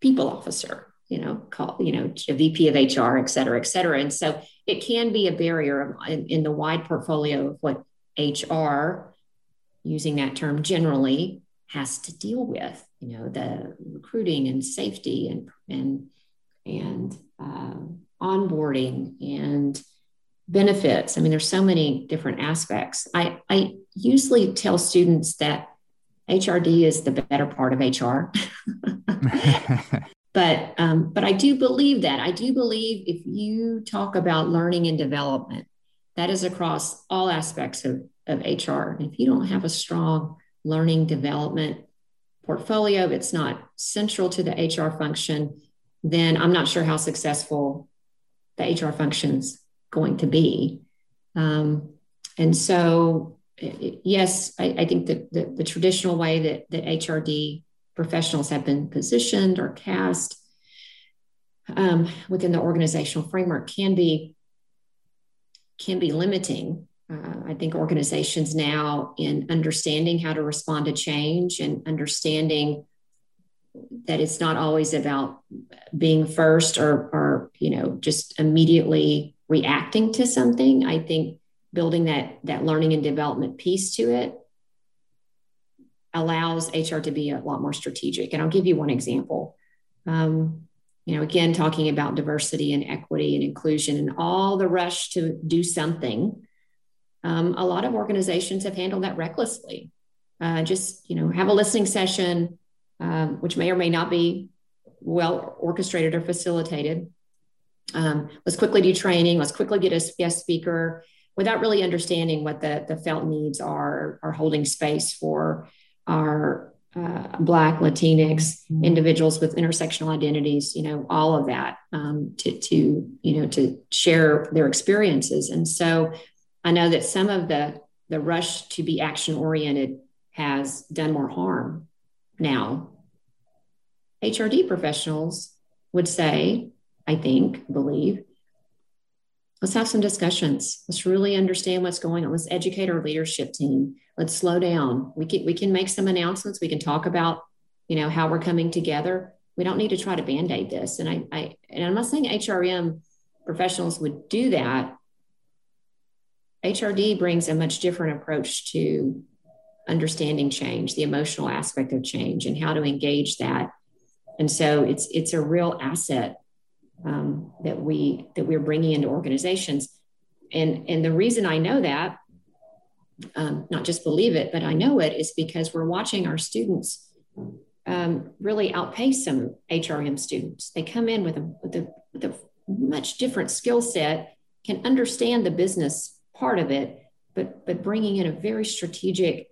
people officer, you know, call, you know, VP of HR, et cetera, et cetera. And so it can be a barrier in, in the wide portfolio of what HR, using that term generally, has to deal with, you know, the recruiting and safety and and and uh, onboarding and benefits. I mean, there's so many different aspects. I, I usually tell students that HRD is the better part of HR. [laughs] but um, but I do believe that. I do believe if you talk about learning and development, that is across all aspects of, of HR. if you don't have a strong learning development portfolio, it's not central to the HR function, then I'm not sure how successful the HR functions going to be. Um, and so yes, I, I think that the, the, traditional way that, that HRD professionals have been positioned or cast um, within the organizational framework can be can be limiting. Uh, I think organizations now, in understanding how to respond to change and understanding that it's not always about being first or, or you know just immediately reacting to something. I think building that that learning and development piece to it allows HR to be a lot more strategic. And I'll give you one example. Um, you know, again, talking about diversity and equity and inclusion and all the rush to do something. Um, a lot of organizations have handled that recklessly. Uh, just you know, have a listening session, um, which may or may not be well orchestrated or facilitated. Um, let's quickly do training. Let's quickly get a guest speaker without really understanding what the, the felt needs are, are holding space for our uh, Black, Latinx individuals with intersectional identities, you know, all of that um, to, to, you know, to share their experiences. And so I know that some of the, the rush to be action oriented has done more harm now. HRD professionals would say, I think, believe, let's have some discussions. Let's really understand what's going on. Let's educate our leadership team. Let's slow down. We can we can make some announcements. We can talk about, you know, how we're coming together. We don't need to try to band-aid this. And I, I and I'm not saying HRM professionals would do that. HRD brings a much different approach to understanding change, the emotional aspect of change, and how to engage that. And so it's it's a real asset um, that we that we're bringing into organizations. And and the reason I know that, um, not just believe it, but I know it is because we're watching our students um, really outpace some HRM students. They come in with a, with a, with a much different skill set, can understand the business part of it, but but bringing in a very strategic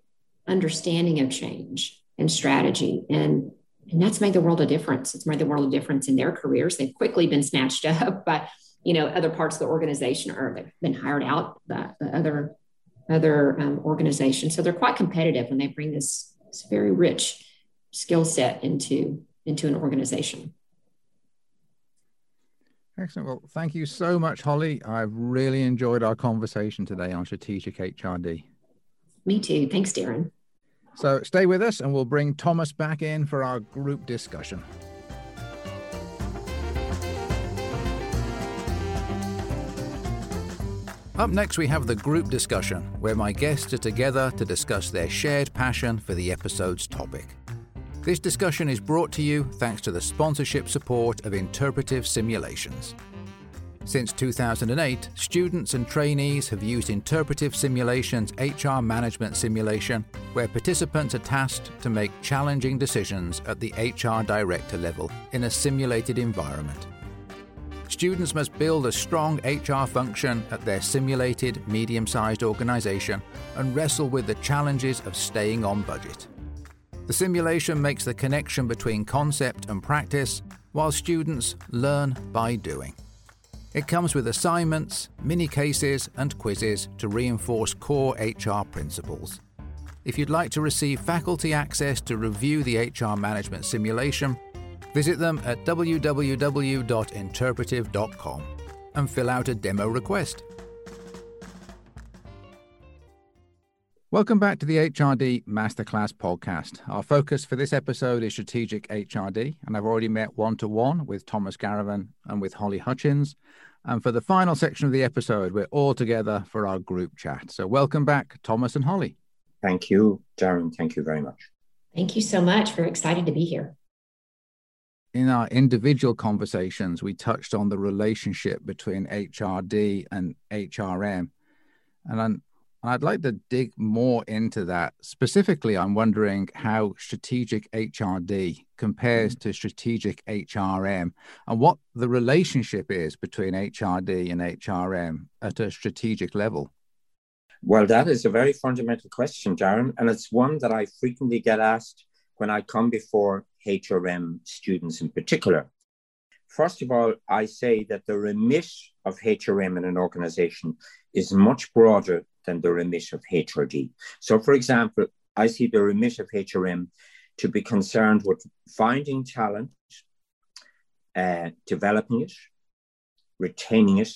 understanding of change and strategy and and that's made the world a difference it's made the world a difference in their careers they've quickly been snatched [laughs] up by you know other parts of the organization or they've been hired out by, other other um, organizations so they're quite competitive when they bring this, this very rich skill set into into an organization Excellent. Well, thank you so much, Holly. I've really enjoyed our conversation today on strategic HRD. Me too. Thanks, Darren. So stay with us and we'll bring Thomas back in for our group discussion. Up next, we have the group discussion, where my guests are together to discuss their shared passion for the episode's topic. This discussion is brought to you thanks to the sponsorship support of Interpretive Simulations. Since 2008, students and trainees have used Interpretive Simulations HR Management Simulation, where participants are tasked to make challenging decisions at the HR director level in a simulated environment. Students must build a strong HR function at their simulated medium sized organisation and wrestle with the challenges of staying on budget. The simulation makes the connection between concept and practice, while students learn by doing. It comes with assignments, mini cases, and quizzes to reinforce core HR principles. If you'd like to receive faculty access to review the HR management simulation, visit them at www.interpretive.com and fill out a demo request. Welcome back to the HRD Masterclass podcast. Our focus for this episode is strategic HRD, and I've already met one to one with Thomas Garavan and with Holly Hutchins. And for the final section of the episode, we're all together for our group chat. So, welcome back, Thomas and Holly. Thank you, Darren. Thank you very much. Thank you so much. We're excited to be here. In our individual conversations, we touched on the relationship between HRD and HRM. And I'm and I'd like to dig more into that. Specifically, I'm wondering how strategic HRD compares mm. to strategic HRM and what the relationship is between HRD and HRM at a strategic level. Well, that is a very fundamental question, Darren, and it's one that I frequently get asked when I come before HRM students in particular. First of all, I say that the remit of HRM in an organization is much broader than the remit of HRD. So, for example, I see the remit of HRM to be concerned with finding talent, uh, developing it, retaining it,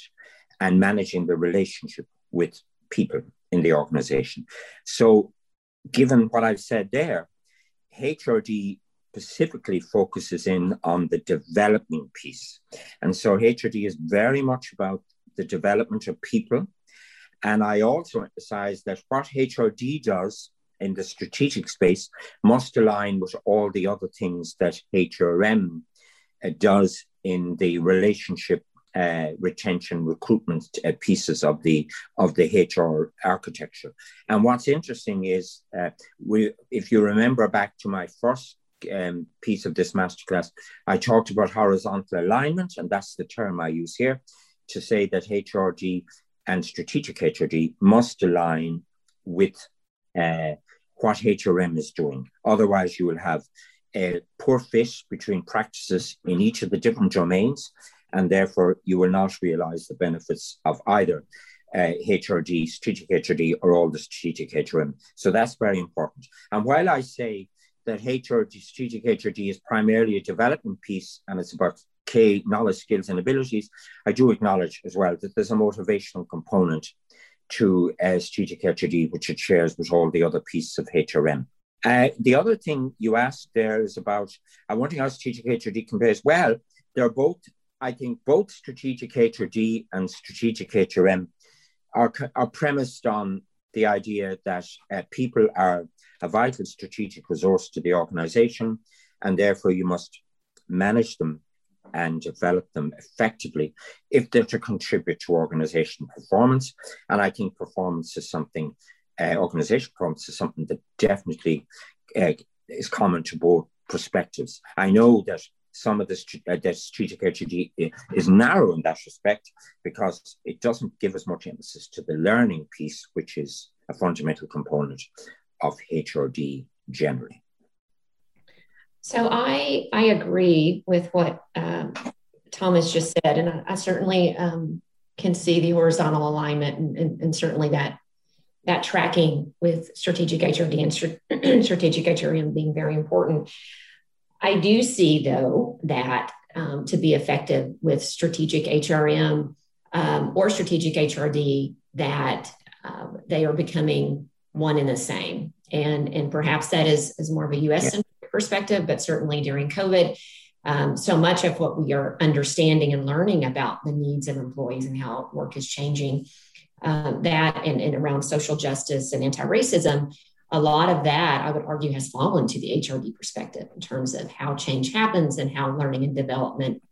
and managing the relationship with people in the organization. So, given what I've said there, HRD specifically focuses in on the development piece. And so HRD is very much about the development of people and I also emphasize that what HRD does in the strategic space must align with all the other things that HRM uh, does in the relationship uh, retention recruitment uh, pieces of the of the HR architecture. And what's interesting is, uh, we, if you remember back to my first um, piece of this masterclass, I talked about horizontal alignment, and that's the term I use here to say that HRD and strategic HRD must align with uh, what HRM is doing. Otherwise, you will have a poor fit between practices in each of the different domains, and therefore you will not realize the benefits of either uh, HRD, strategic HRD, or all the strategic HRM. So that's very important. And while I say that HRD, strategic HRD, is primarily a development piece and it's about K knowledge, skills, and abilities, I do acknowledge as well that there's a motivational component to uh, strategic HRD, which it shares with all the other pieces of HRM. Uh, the other thing you asked there is about, I'm wondering how strategic HRD compares. Well, they're both, I think, both strategic HRD and strategic HRM are, are premised on the idea that uh, people are a vital strategic resource to the organization, and therefore you must manage them and develop them effectively if they're to contribute to organization performance. And I think performance is something, uh, organization performance is something that definitely uh, is common to both perspectives. I know that some of the, uh, the strategic HRD is narrow in that respect because it doesn't give as much emphasis to the learning piece, which is a fundamental component of HRD generally. So I I agree with what um, Thomas just said, and I, I certainly um, can see the horizontal alignment and, and, and, certainly that that tracking with strategic HRD and [clears throat] strategic HRM being very important. I do see though that um, to be effective with strategic HRM um, or strategic HRD, that uh, they are becoming one and the same, and and perhaps that is is more of a U.S. Yeah perspective, but certainly during COVID, um, so much of what we are understanding and learning about the needs of employees and how work is changing, uh, that and, and around social justice and anti racism, a lot of that I would argue has fallen to the HRD perspective in terms of how change happens and how learning and development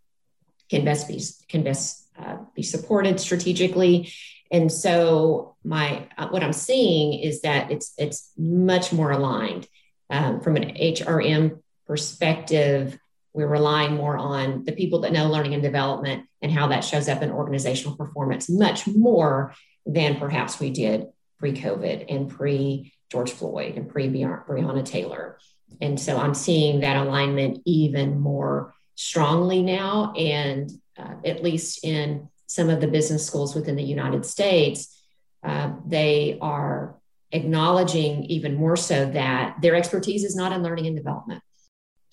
can best be can best uh, be supported strategically. And so my uh, what I'm seeing is that it's it's much more aligned um, from an HRM perspective, we're relying more on the people that know learning and development and how that shows up in organizational performance much more than perhaps we did pre COVID and pre George Floyd and pre Breonna Taylor. And so I'm seeing that alignment even more strongly now. And uh, at least in some of the business schools within the United States, uh, they are acknowledging even more so that their expertise is not in learning and development.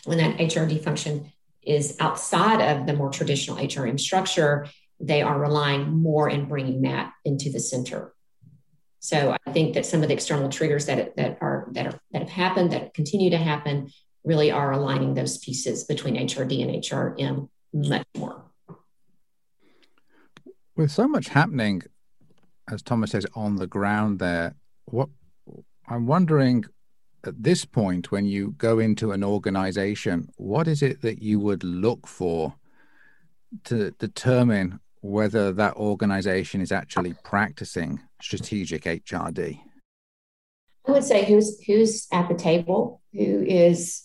When that HRD function is outside of the more traditional HRM structure, they are relying more in bringing that into the center. So I think that some of the external triggers that, that are that are that have happened, that continue to happen, really are aligning those pieces between HRD and HRM much more. With so much happening, as Thomas says, on the ground there, what I'm wondering at this point when you go into an organization, what is it that you would look for to determine whether that organization is actually practicing strategic HRD? I would say who's who's at the table, who is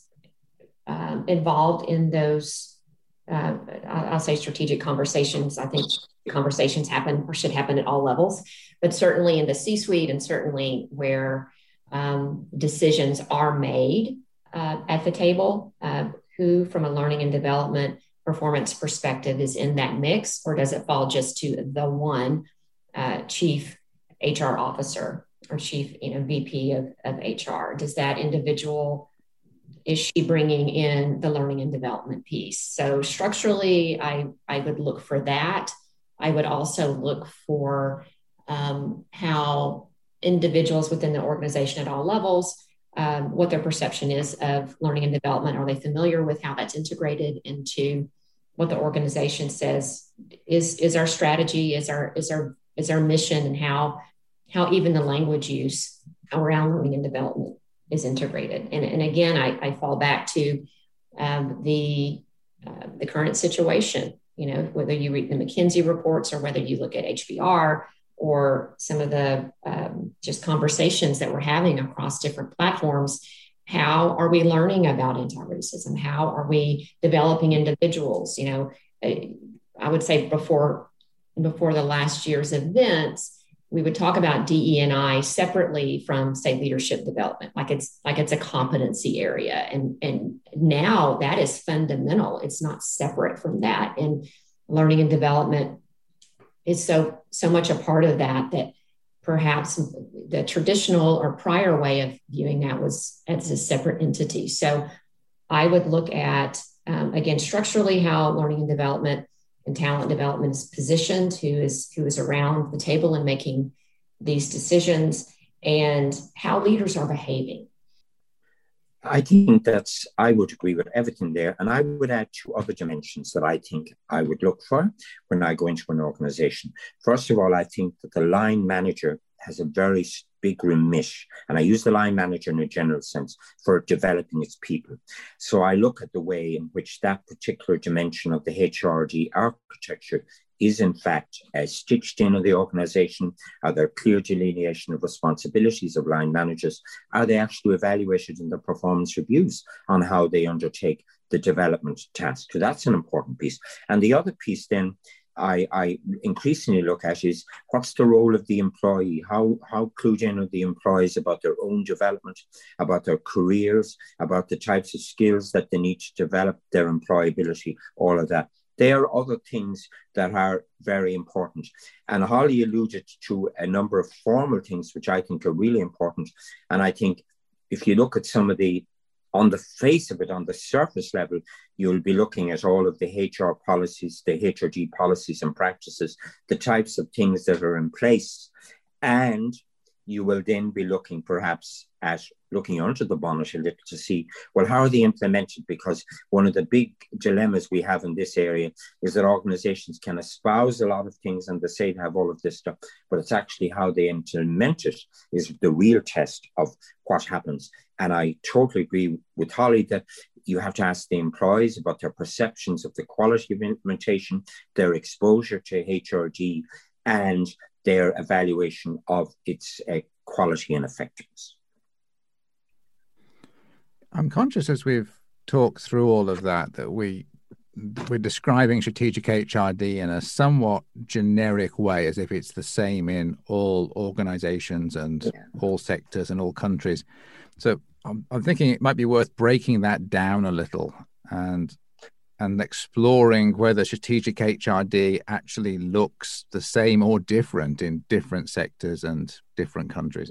um, involved in those. Uh, I'll say strategic conversations. I think conversations happen or should happen at all levels but certainly in the C suite and certainly where um, decisions are made uh, at the table, uh, who from a learning and development performance perspective is in that mix, or does it fall just to the one uh, chief HR officer or chief you know, VP of, of HR? Does that individual is she bringing in the learning and development piece? So structurally, I, I would look for that. I would also look for um, how individuals within the organization at all levels, um, what their perception is of learning and development. Are they familiar with how that's integrated into what the organization says is is our strategy, is our is our is our mission, and how how even the language use around learning and development is integrated. And, and again, I, I fall back to um, the uh, the current situation. You know, whether you read the McKinsey reports or whether you look at HBR, or some of the um, just conversations that we're having across different platforms how are we learning about anti-racism how are we developing individuals you know i would say before before the last year's events we would talk about DE and I separately from say leadership development, like it's like it's a competency area, and and now that is fundamental. It's not separate from that, and learning and development is so so much a part of that that perhaps the traditional or prior way of viewing that was as a separate entity. So I would look at um, again structurally how learning and development and talent development is positioned, who is who is around the table and making these decisions, and how leaders are behaving. I think that's, I would agree with everything there. And I would add two other dimensions that I think I would look for when I go into an organization. First of all, I think that the line manager has a very big remit, and I use the line manager in a general sense for developing its people. So I look at the way in which that particular dimension of the HRD architecture is in fact uh, stitched in the organization? Are there clear delineation of responsibilities of line managers? Are they actually evaluated in the performance reviews on how they undertake the development task? So that's an important piece. And the other piece then I, I, increasingly look at is what's the role of the employee? How, how clued in are the employees about their own development, about their careers, about the types of skills that they need to develop, their employability, all of that. There are other things that are very important. And Holly alluded to a number of formal things which I think are really important. And I think if you look at some of the on the face of it, on the surface level, you'll be looking at all of the HR policies, the HRD policies and practices, the types of things that are in place. And you will then be looking perhaps at looking under the bonnet a little to see, well, how are they implemented? Because one of the big dilemmas we have in this area is that organizations can espouse a lot of things and they say they have all of this stuff, but it's actually how they implement it is the real test of what happens. And I totally agree with Holly that you have to ask the employees about their perceptions of the quality of implementation, their exposure to HRD, and their evaluation of its uh, quality and effectiveness. I'm conscious as we've talked through all of that that we we're describing strategic HRD in a somewhat generic way, as if it's the same in all organizations and yeah. all sectors and all countries. So I'm, I'm, thinking it might be worth breaking that down a little and and exploring whether strategic HRD actually looks the same or different in different sectors and different countries.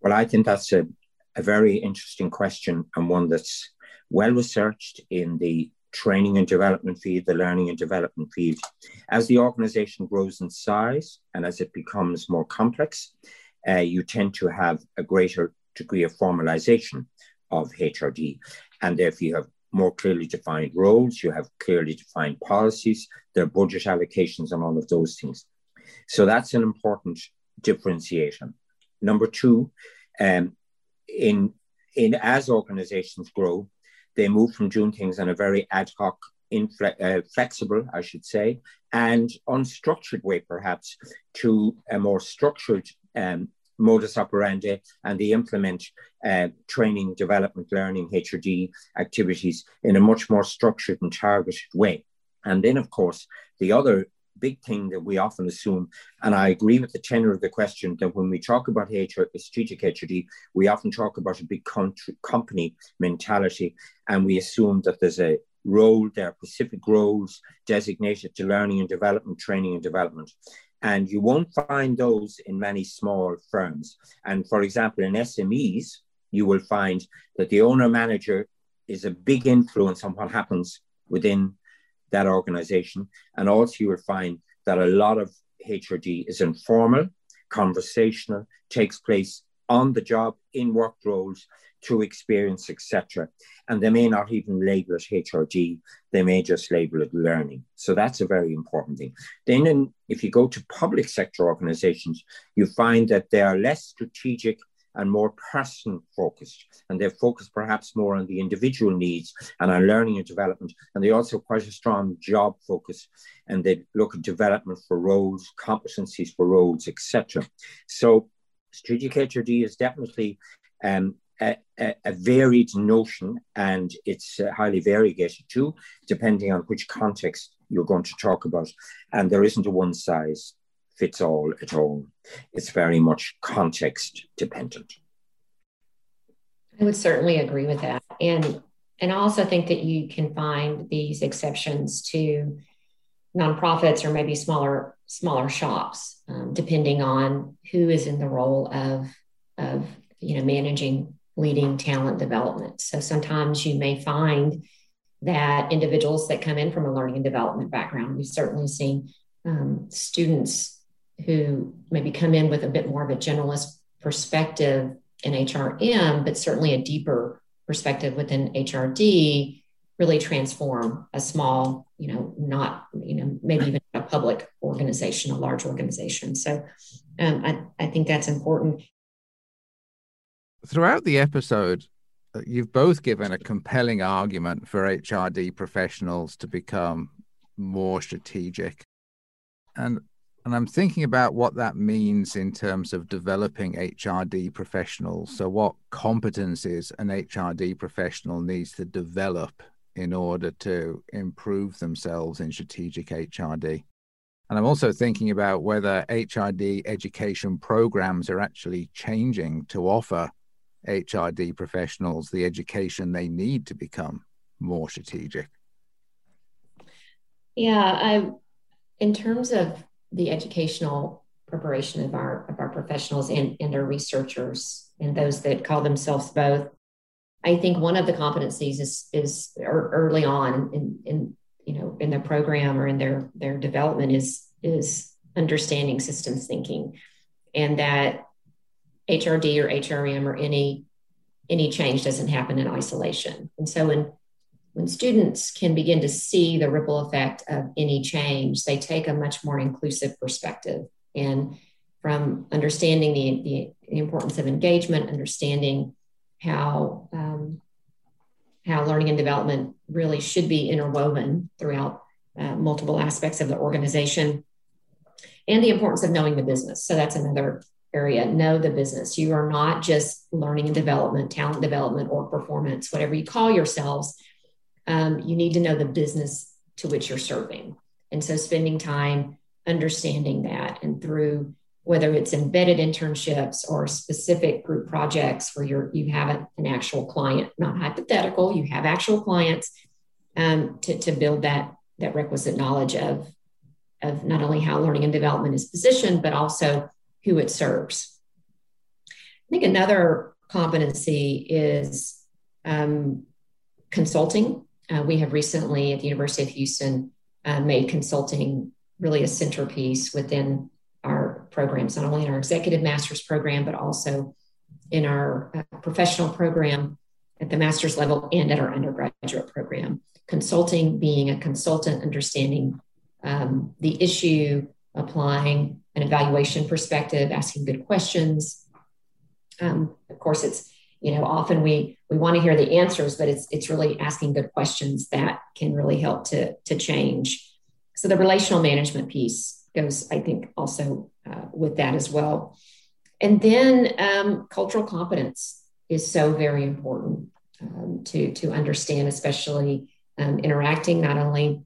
Well, I think that's a a very interesting question and one that's well researched in the training and development field, the learning and development field. As the organization grows in size and as it becomes more complex, uh, you tend to have a greater degree of formalization of HRD. And if you have more clearly defined roles, you have clearly defined policies, there are budget allocations and all of those things. So that's an important differentiation. Number two, um, in in as organizations grow, they move from doing things in a very ad hoc, infle- uh, flexible, I should say, and unstructured way, perhaps, to a more structured um, modus operandi, and they implement uh, training, development, learning, HRD activities in a much more structured and targeted way. And then, of course, the other big thing that we often assume, and I agree with the tenor of the question, that when we talk about HR, strategic HRD, we often talk about a big country, company mentality, and we assume that there's a role there, specific roles designated to learning and development, training and development. And you won't find those in many small firms. And for example, in SMEs, you will find that the owner manager is a big influence on what happens within that organization. And also, you will find that a lot of HRD is informal, conversational, takes place on the job, in work roles, through experience, etc. And they may not even label it HRD, they may just label it learning. So that's a very important thing. Then, in, if you go to public sector organizations, you find that they are less strategic and more person focused. And they focus perhaps more on the individual needs and on learning and development. And they also quite a strong job focus and they look at development for roles, competencies for roles, etc. So strategic HRD is definitely um, a, a, a, varied notion and it's uh, highly variegated too, depending on which context you're going to talk about. And there isn't a one size fits all at all. It's very much context dependent. I would certainly agree with that. And and I also think that you can find these exceptions to nonprofits or maybe smaller smaller shops, um, depending on who is in the role of of you know managing leading talent development. So sometimes you may find that individuals that come in from a learning and development background, we've certainly seen um, students who maybe come in with a bit more of a generalist perspective in HRM, but certainly a deeper perspective within HRD really transform a small, you know, not, you know, maybe even a public organization, a large organization. So um, I, I think that's important. Throughout the episode, uh, you've both given a compelling argument for HRD professionals to become more strategic. And and I'm thinking about what that means in terms of developing HRD professionals. So, what competencies an HRD professional needs to develop in order to improve themselves in strategic HRD. And I'm also thinking about whether HRD education programs are actually changing to offer HRD professionals the education they need to become more strategic. Yeah, I, in terms of the educational preparation of our of our professionals and, and our researchers and those that call themselves both, I think one of the competencies is is er, early on in, in you know in their program or in their their development is is understanding systems thinking, and that HRD or HRM or any any change doesn't happen in isolation. And so when when students can begin to see the ripple effect of any change, they take a much more inclusive perspective. And from understanding the, the, importance of engagement, understanding how um, how learning and development really should be interwoven throughout uh, multiple aspects of the organization, and the importance of knowing the business. So that's another area. Know the business. You are not just learning and development, talent development, or performance, whatever you call yourselves. Um, you need to know the business to which you're serving, and so spending time understanding that, and through whether it's embedded internships or specific group projects where you're you have an actual client, not hypothetical, you have actual clients um, to, to build that that requisite knowledge of of not only how learning and development is positioned, but also who it serves. I think another competency is um, consulting. Uh, we have recently at the University of Houston uh, made consulting really a centerpiece within our programs, not only in our executive master's program, but also in our uh, professional program at the master's level and at our undergraduate program. Consulting being a consultant, understanding um, the issue, applying an evaluation perspective, asking good questions. Um, of course, it's you know often we we want to hear the answers, but it's it's really asking good questions that can really help to to change. So the relational management piece goes, I think, also uh, with that as well. And then um, cultural competence is so very important um, to, to understand, especially um, interacting not only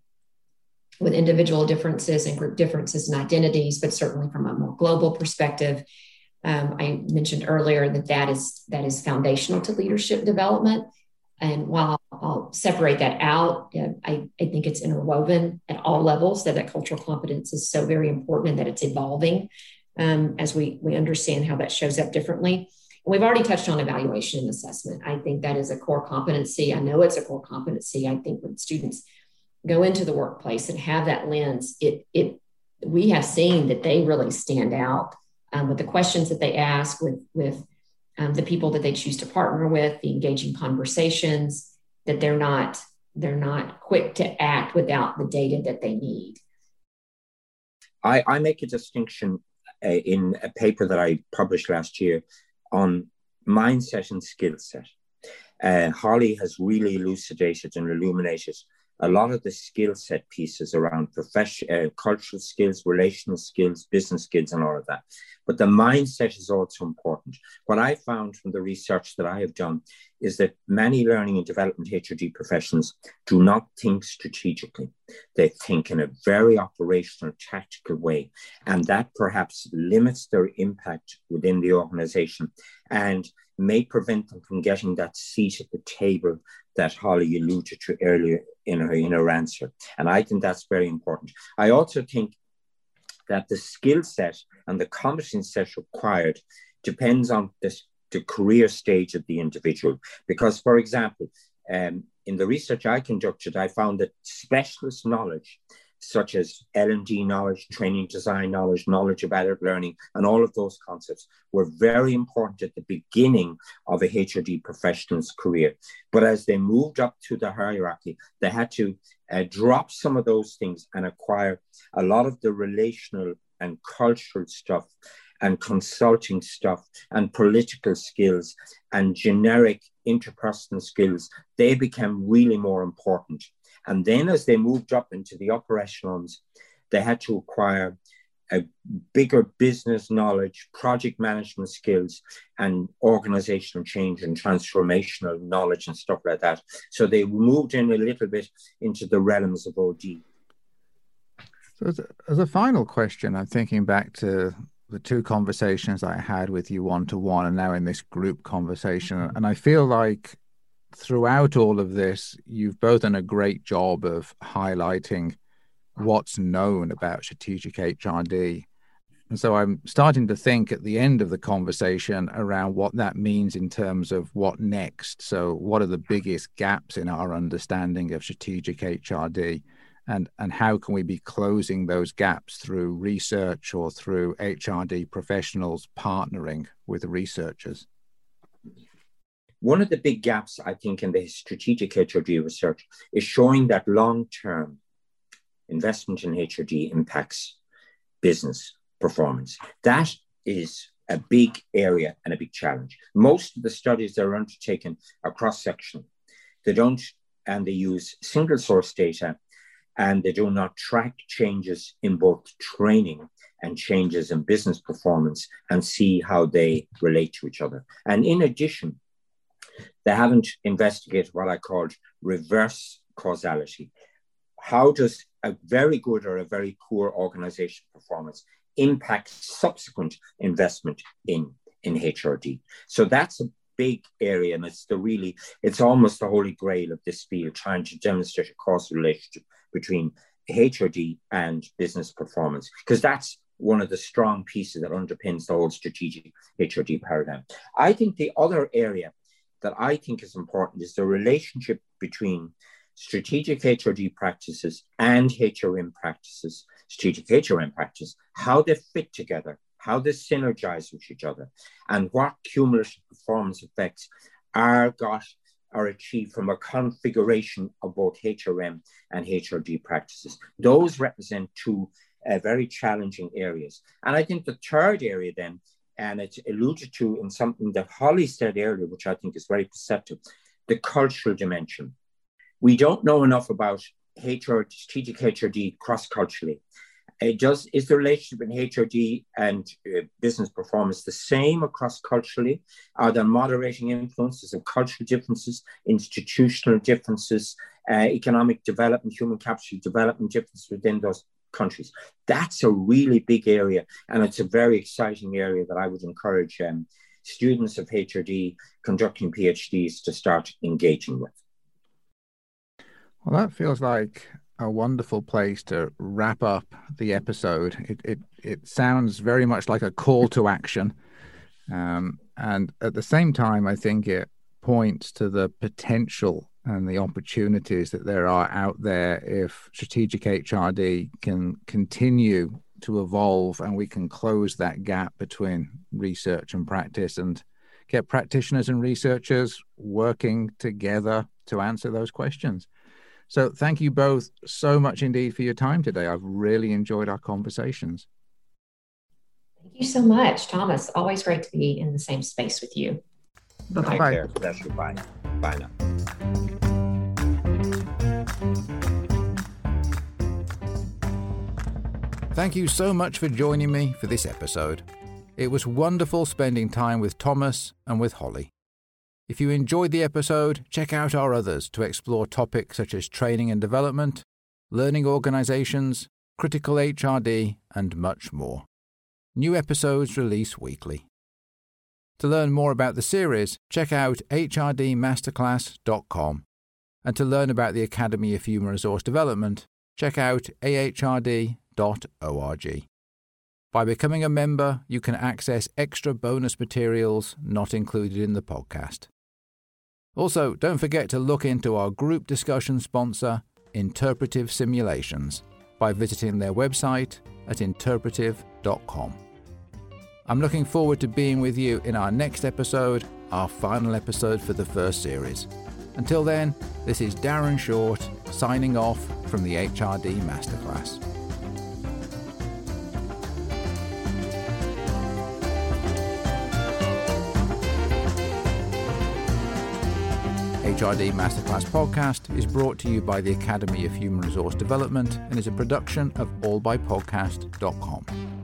with individual differences and group differences and identities, but certainly from a more global perspective. Um, I mentioned earlier that that is that is foundational to leadership development. And while I'll separate that out, I, I think it's interwoven at all levels that that cultural competence is so very important and that it's evolving um, as we, we understand how that shows up differently. And we've already touched on evaluation and assessment. I think that is a core competency. I know it's a core competency. I think when students go into the workplace and have that lens, it, it we have seen that they really stand out um, with the questions that they ask, with, with um, the people that they choose to partner with, the engaging conversations, that they're not they're not quick to act without the data that they need. I, I make a distinction uh, in a paper that I published last year on mindset and skill set. Uh, Holly has really elucidated and illuminated a lot of the skill set pieces around profession, uh, cultural skills, relational skills, business skills, and all of that. But the mindset is also important. What I found from the research that I have done is that many learning and development HRD professionals do not think strategically. They think in a very operational, tactical way. And that perhaps limits their impact within the organization and may prevent them from getting that seat at the table that Holly alluded to earlier in her, in her answer. And I think that's very important. I also think that the skill set and the competence set required depends on this, the career stage of the individual. Because, for example, um, in the research I conducted, I found that specialist knowledge such as L&D knowledge, training design knowledge, knowledge of adult learning, and all of those concepts were very important at the beginning of a HRD professional's career. But as they moved up to the hierarchy, they had to uh, drop some of those things and acquire a lot of the relational and cultural stuff and consulting stuff and political skills and generic interpersonal skills. They became really more important and then as they moved up into the upper echelons, they had to acquire a bigger business knowledge, project management skills, and organizational change and transformational knowledge and stuff like that. So they moved in a little bit into the realms of OD. So, as a, as a final question, I'm thinking back to the two conversations I had with you one to one, and now in this group conversation, mm-hmm. and I feel like throughout all of this, you've both done a great job of highlighting what's known about strategic HRD. And so I'm starting to think at the end of the conversation around what that means in terms of what next. So, what are the biggest gaps in our understanding of strategic HRD? And, and how can we be closing those gaps through research or through HRD professionals partnering with researchers? One of the big gaps, I think, in the strategic HRD research is showing that long term investment in HRD impacts business performance. That is a big area and a big challenge. Most of the studies that are undertaken are cross sectional. They don't, and they use single source data, and they do not track changes in both training and changes in business performance and see how they relate to each other. And in addition, they haven't investigated what I called reverse causality. How does a very good or a very poor organization performance impact subsequent investment in, in HRD? So that's a big area, and it's the really, it's almost the holy grail of this field, trying to demonstrate a causal relationship between HRD and business performance, because that's one of the strong pieces that underpins the whole strategic HRD paradigm. I think the other area that I think is important is the relationship between strategic HRD practices and HRM practices, strategic HRM practice, how they fit together, how they synergize with each other, and what cumulative performance effects are got are achieved from a configuration of both HRM and HRD practices. Those represent two uh, very challenging areas. And I think the third area then and it's alluded to in something that Holly said earlier, which I think is very perceptive the cultural dimension. We don't know enough about HR, strategic HRD cross culturally. It does is the relationship in HRD and uh, business performance the same across culturally? Are there moderating influences of cultural differences, institutional differences, uh, economic development, human capital development differences within those countries. That's a really big area, and it's a very exciting area that I would encourage um, students of HRD conducting PhDs to start engaging with. Well, that feels like a wonderful place to wrap up the episode. It it it sounds very much like a call to action, um, and at the same time, I think it points to the potential and the opportunities that there are out there if strategic HRD can continue to evolve and we can close that gap between research and practice and get practitioners and researchers working together to answer those questions. So, thank you both so much indeed for your time today. I've really enjoyed our conversations. Thank you so much, Thomas. Always great to be in the same space with you. Bye bye. Pleasure. Bye. Thank you so much for joining me for this episode. It was wonderful spending time with Thomas and with Holly. If you enjoyed the episode, check out our others to explore topics such as training and development, learning organizations, critical HRD, and much more. New episodes release weekly. To learn more about the series, check out hrdmasterclass.com. And to learn about the Academy of Human Resource Development, check out ahrd.org. By becoming a member, you can access extra bonus materials not included in the podcast. Also, don't forget to look into our group discussion sponsor, Interpretive Simulations. by visiting their website at interpretive.com. I'm looking forward to being with you in our next episode, our final episode for the first series. Until then, this is Darren Short signing off from the HRD Masterclass. HRD Masterclass podcast is brought to you by the Academy of Human Resource Development and is a production of allbypodcast.com.